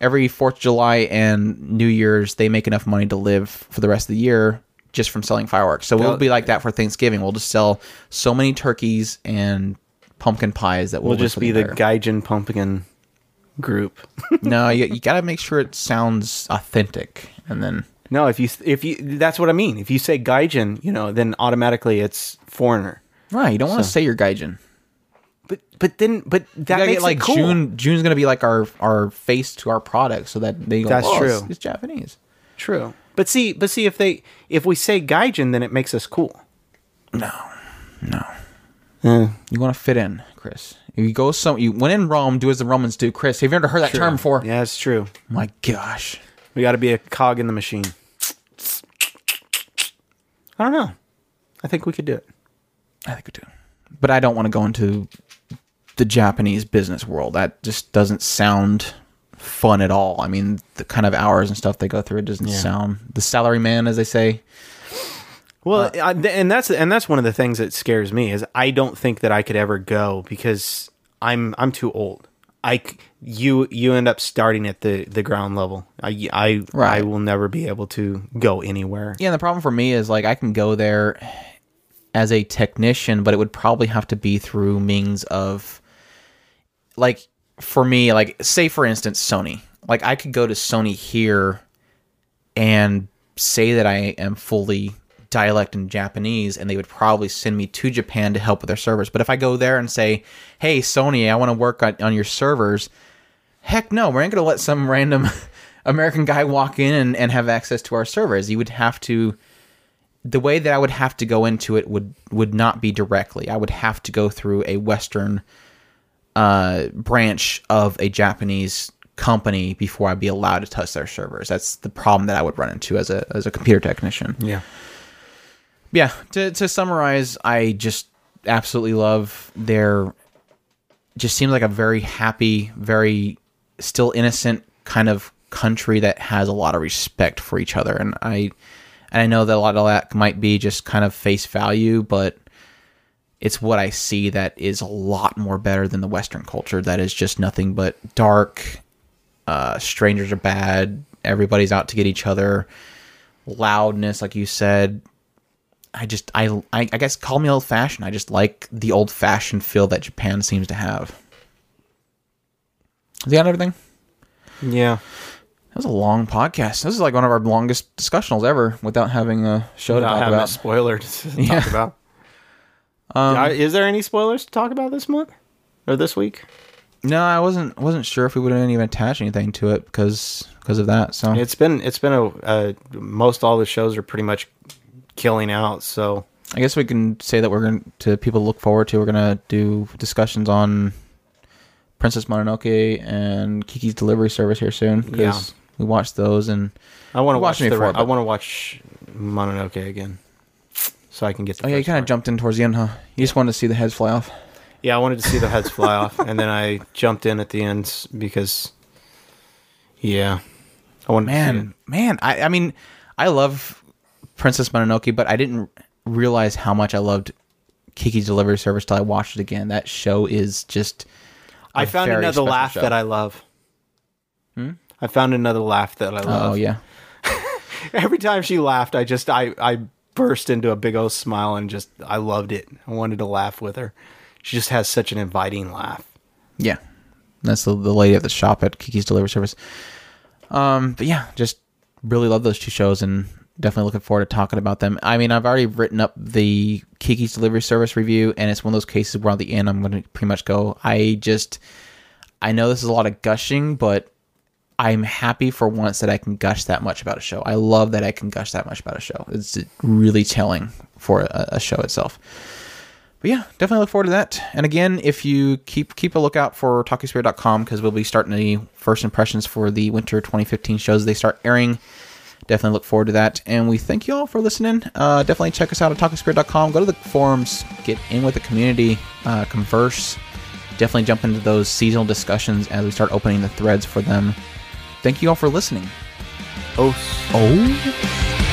every 4th of July and New Year's they make enough money to live for the rest of the year just from selling fireworks. So we'll be like that for Thanksgiving. We'll just sell so many turkeys and pumpkin pies that we'll, we'll just be the entire- Gaijin pumpkin group. No, you, you got to make sure it sounds authentic and then no, if you if you that's what I mean. If you say Gaijin, you know, then automatically it's foreigner. Right, you don't want to say you're gaijin. But but then but that makes get like it cool. June. June's gonna be like our our face to our product, so that they go. That's "Oh, true. It's, it's Japanese. True. But see, but see if they if we say Gaijin, then it makes us cool. No, no. You want to fit in, Chris. If you go some, you when in Rome, do as the Romans do. Chris, have you ever heard that term before? Yeah, it's true. My gosh. We got to be a cog in the machine. I don't know. I think we could do it. I think we do. But I don't want to go into the Japanese business world. That just doesn't sound fun at all. I mean, the kind of hours and stuff they go through, it doesn't sound the salary man, as they say. Well, uh, I, and that's and that's one of the things that scares me is I don't think that I could ever go because I'm I'm too old. I you you end up starting at the the ground level. I I I will never be able to go anywhere. Yeah, and the problem for me is like I can go there as a technician, but it would probably have to be through means of like for me, like say for instance, Sony. Like I could go to Sony here and say that I am fully dialect in Japanese and they would probably send me to Japan to help with their servers. But if I go there and say, "Hey Sony, I want to work on, on your servers." Heck no, we ain't going to let some random American guy walk in and, and have access to our servers. You would have to the way that I would have to go into it would would not be directly. I would have to go through a Western uh, branch of a Japanese company before I'd be allowed to touch their servers. That's the problem that I would run into as a as a computer technician. Yeah. Yeah. To to summarize, I just absolutely love their. Just seems like a very happy, very still innocent kind of country that has a lot of respect for each other, and I, and I know that a lot of that might be just kind of face value, but it's what I see that is a lot more better than the Western culture. That is just nothing but dark. Uh, strangers are bad. Everybody's out to get each other. Loudness, like you said, I just I I, I guess call me old fashioned. I just like the old fashioned feel that Japan seems to have. Is that everything? Yeah. That was a long podcast. This is like one of our longest discussionals ever without having a show to talk having a about. spoiler to Yeah. talk about. Um, is there any spoilers to talk about this month or this week? no, I wasn't wasn't sure if we would even attach anything to it because because of that. So It's been it's been a uh, most all the shows are pretty much killing out. So I guess we can say that we're going to people look forward to. We're gonna do discussions on Princess Mononoke and Kiki's Delivery Service here soon because Yeah. we watched those and I want to watch the before, I want to watch Mononoke again, so I can get. The oh yeah, you kind of jumped in towards the end, huh? You just wanted to see the heads fly off. Yeah, I wanted to see the heads fly off, and then I jumped in at the end because, yeah, I wanted to see Man, it. man, I I mean, I love Princess Mononoke, but I didn't realize how much I loved Kiki's Delivery Service till I watched it again. That show is just. I a found very another laugh show. that I love. Hmm? I found another laugh that I oh, love. Oh yeah. Every time she laughed, I just I I burst into a big old smile and just I loved it. I wanted to laugh with her. She just has such an inviting laugh. Yeah, that's the, the lady at the shop at Kiki's Delivery Service. Um, but yeah, just really love those two shows, and definitely looking forward to talking about them. I mean, I've already written up the Kiki's Delivery Service review, and it's one of those cases where at the end I'm going to pretty much go. I just, I know this is a lot of gushing, but I'm happy for once that I can gush that much about a show. I love that I can gush that much about a show. It's really telling for a, a show itself. But yeah, definitely look forward to that. And again, if you keep keep a lookout for otakuspirit.com because we'll be starting the first impressions for the winter 2015 shows. They start airing. Definitely look forward to that. And we thank you all for listening. Uh, definitely check us out at otakuspirit.com. Go to the forums, get in with the community, uh, converse. Definitely jump into those seasonal discussions as we start opening the threads for them. Thank you all for listening. Oh, Oh.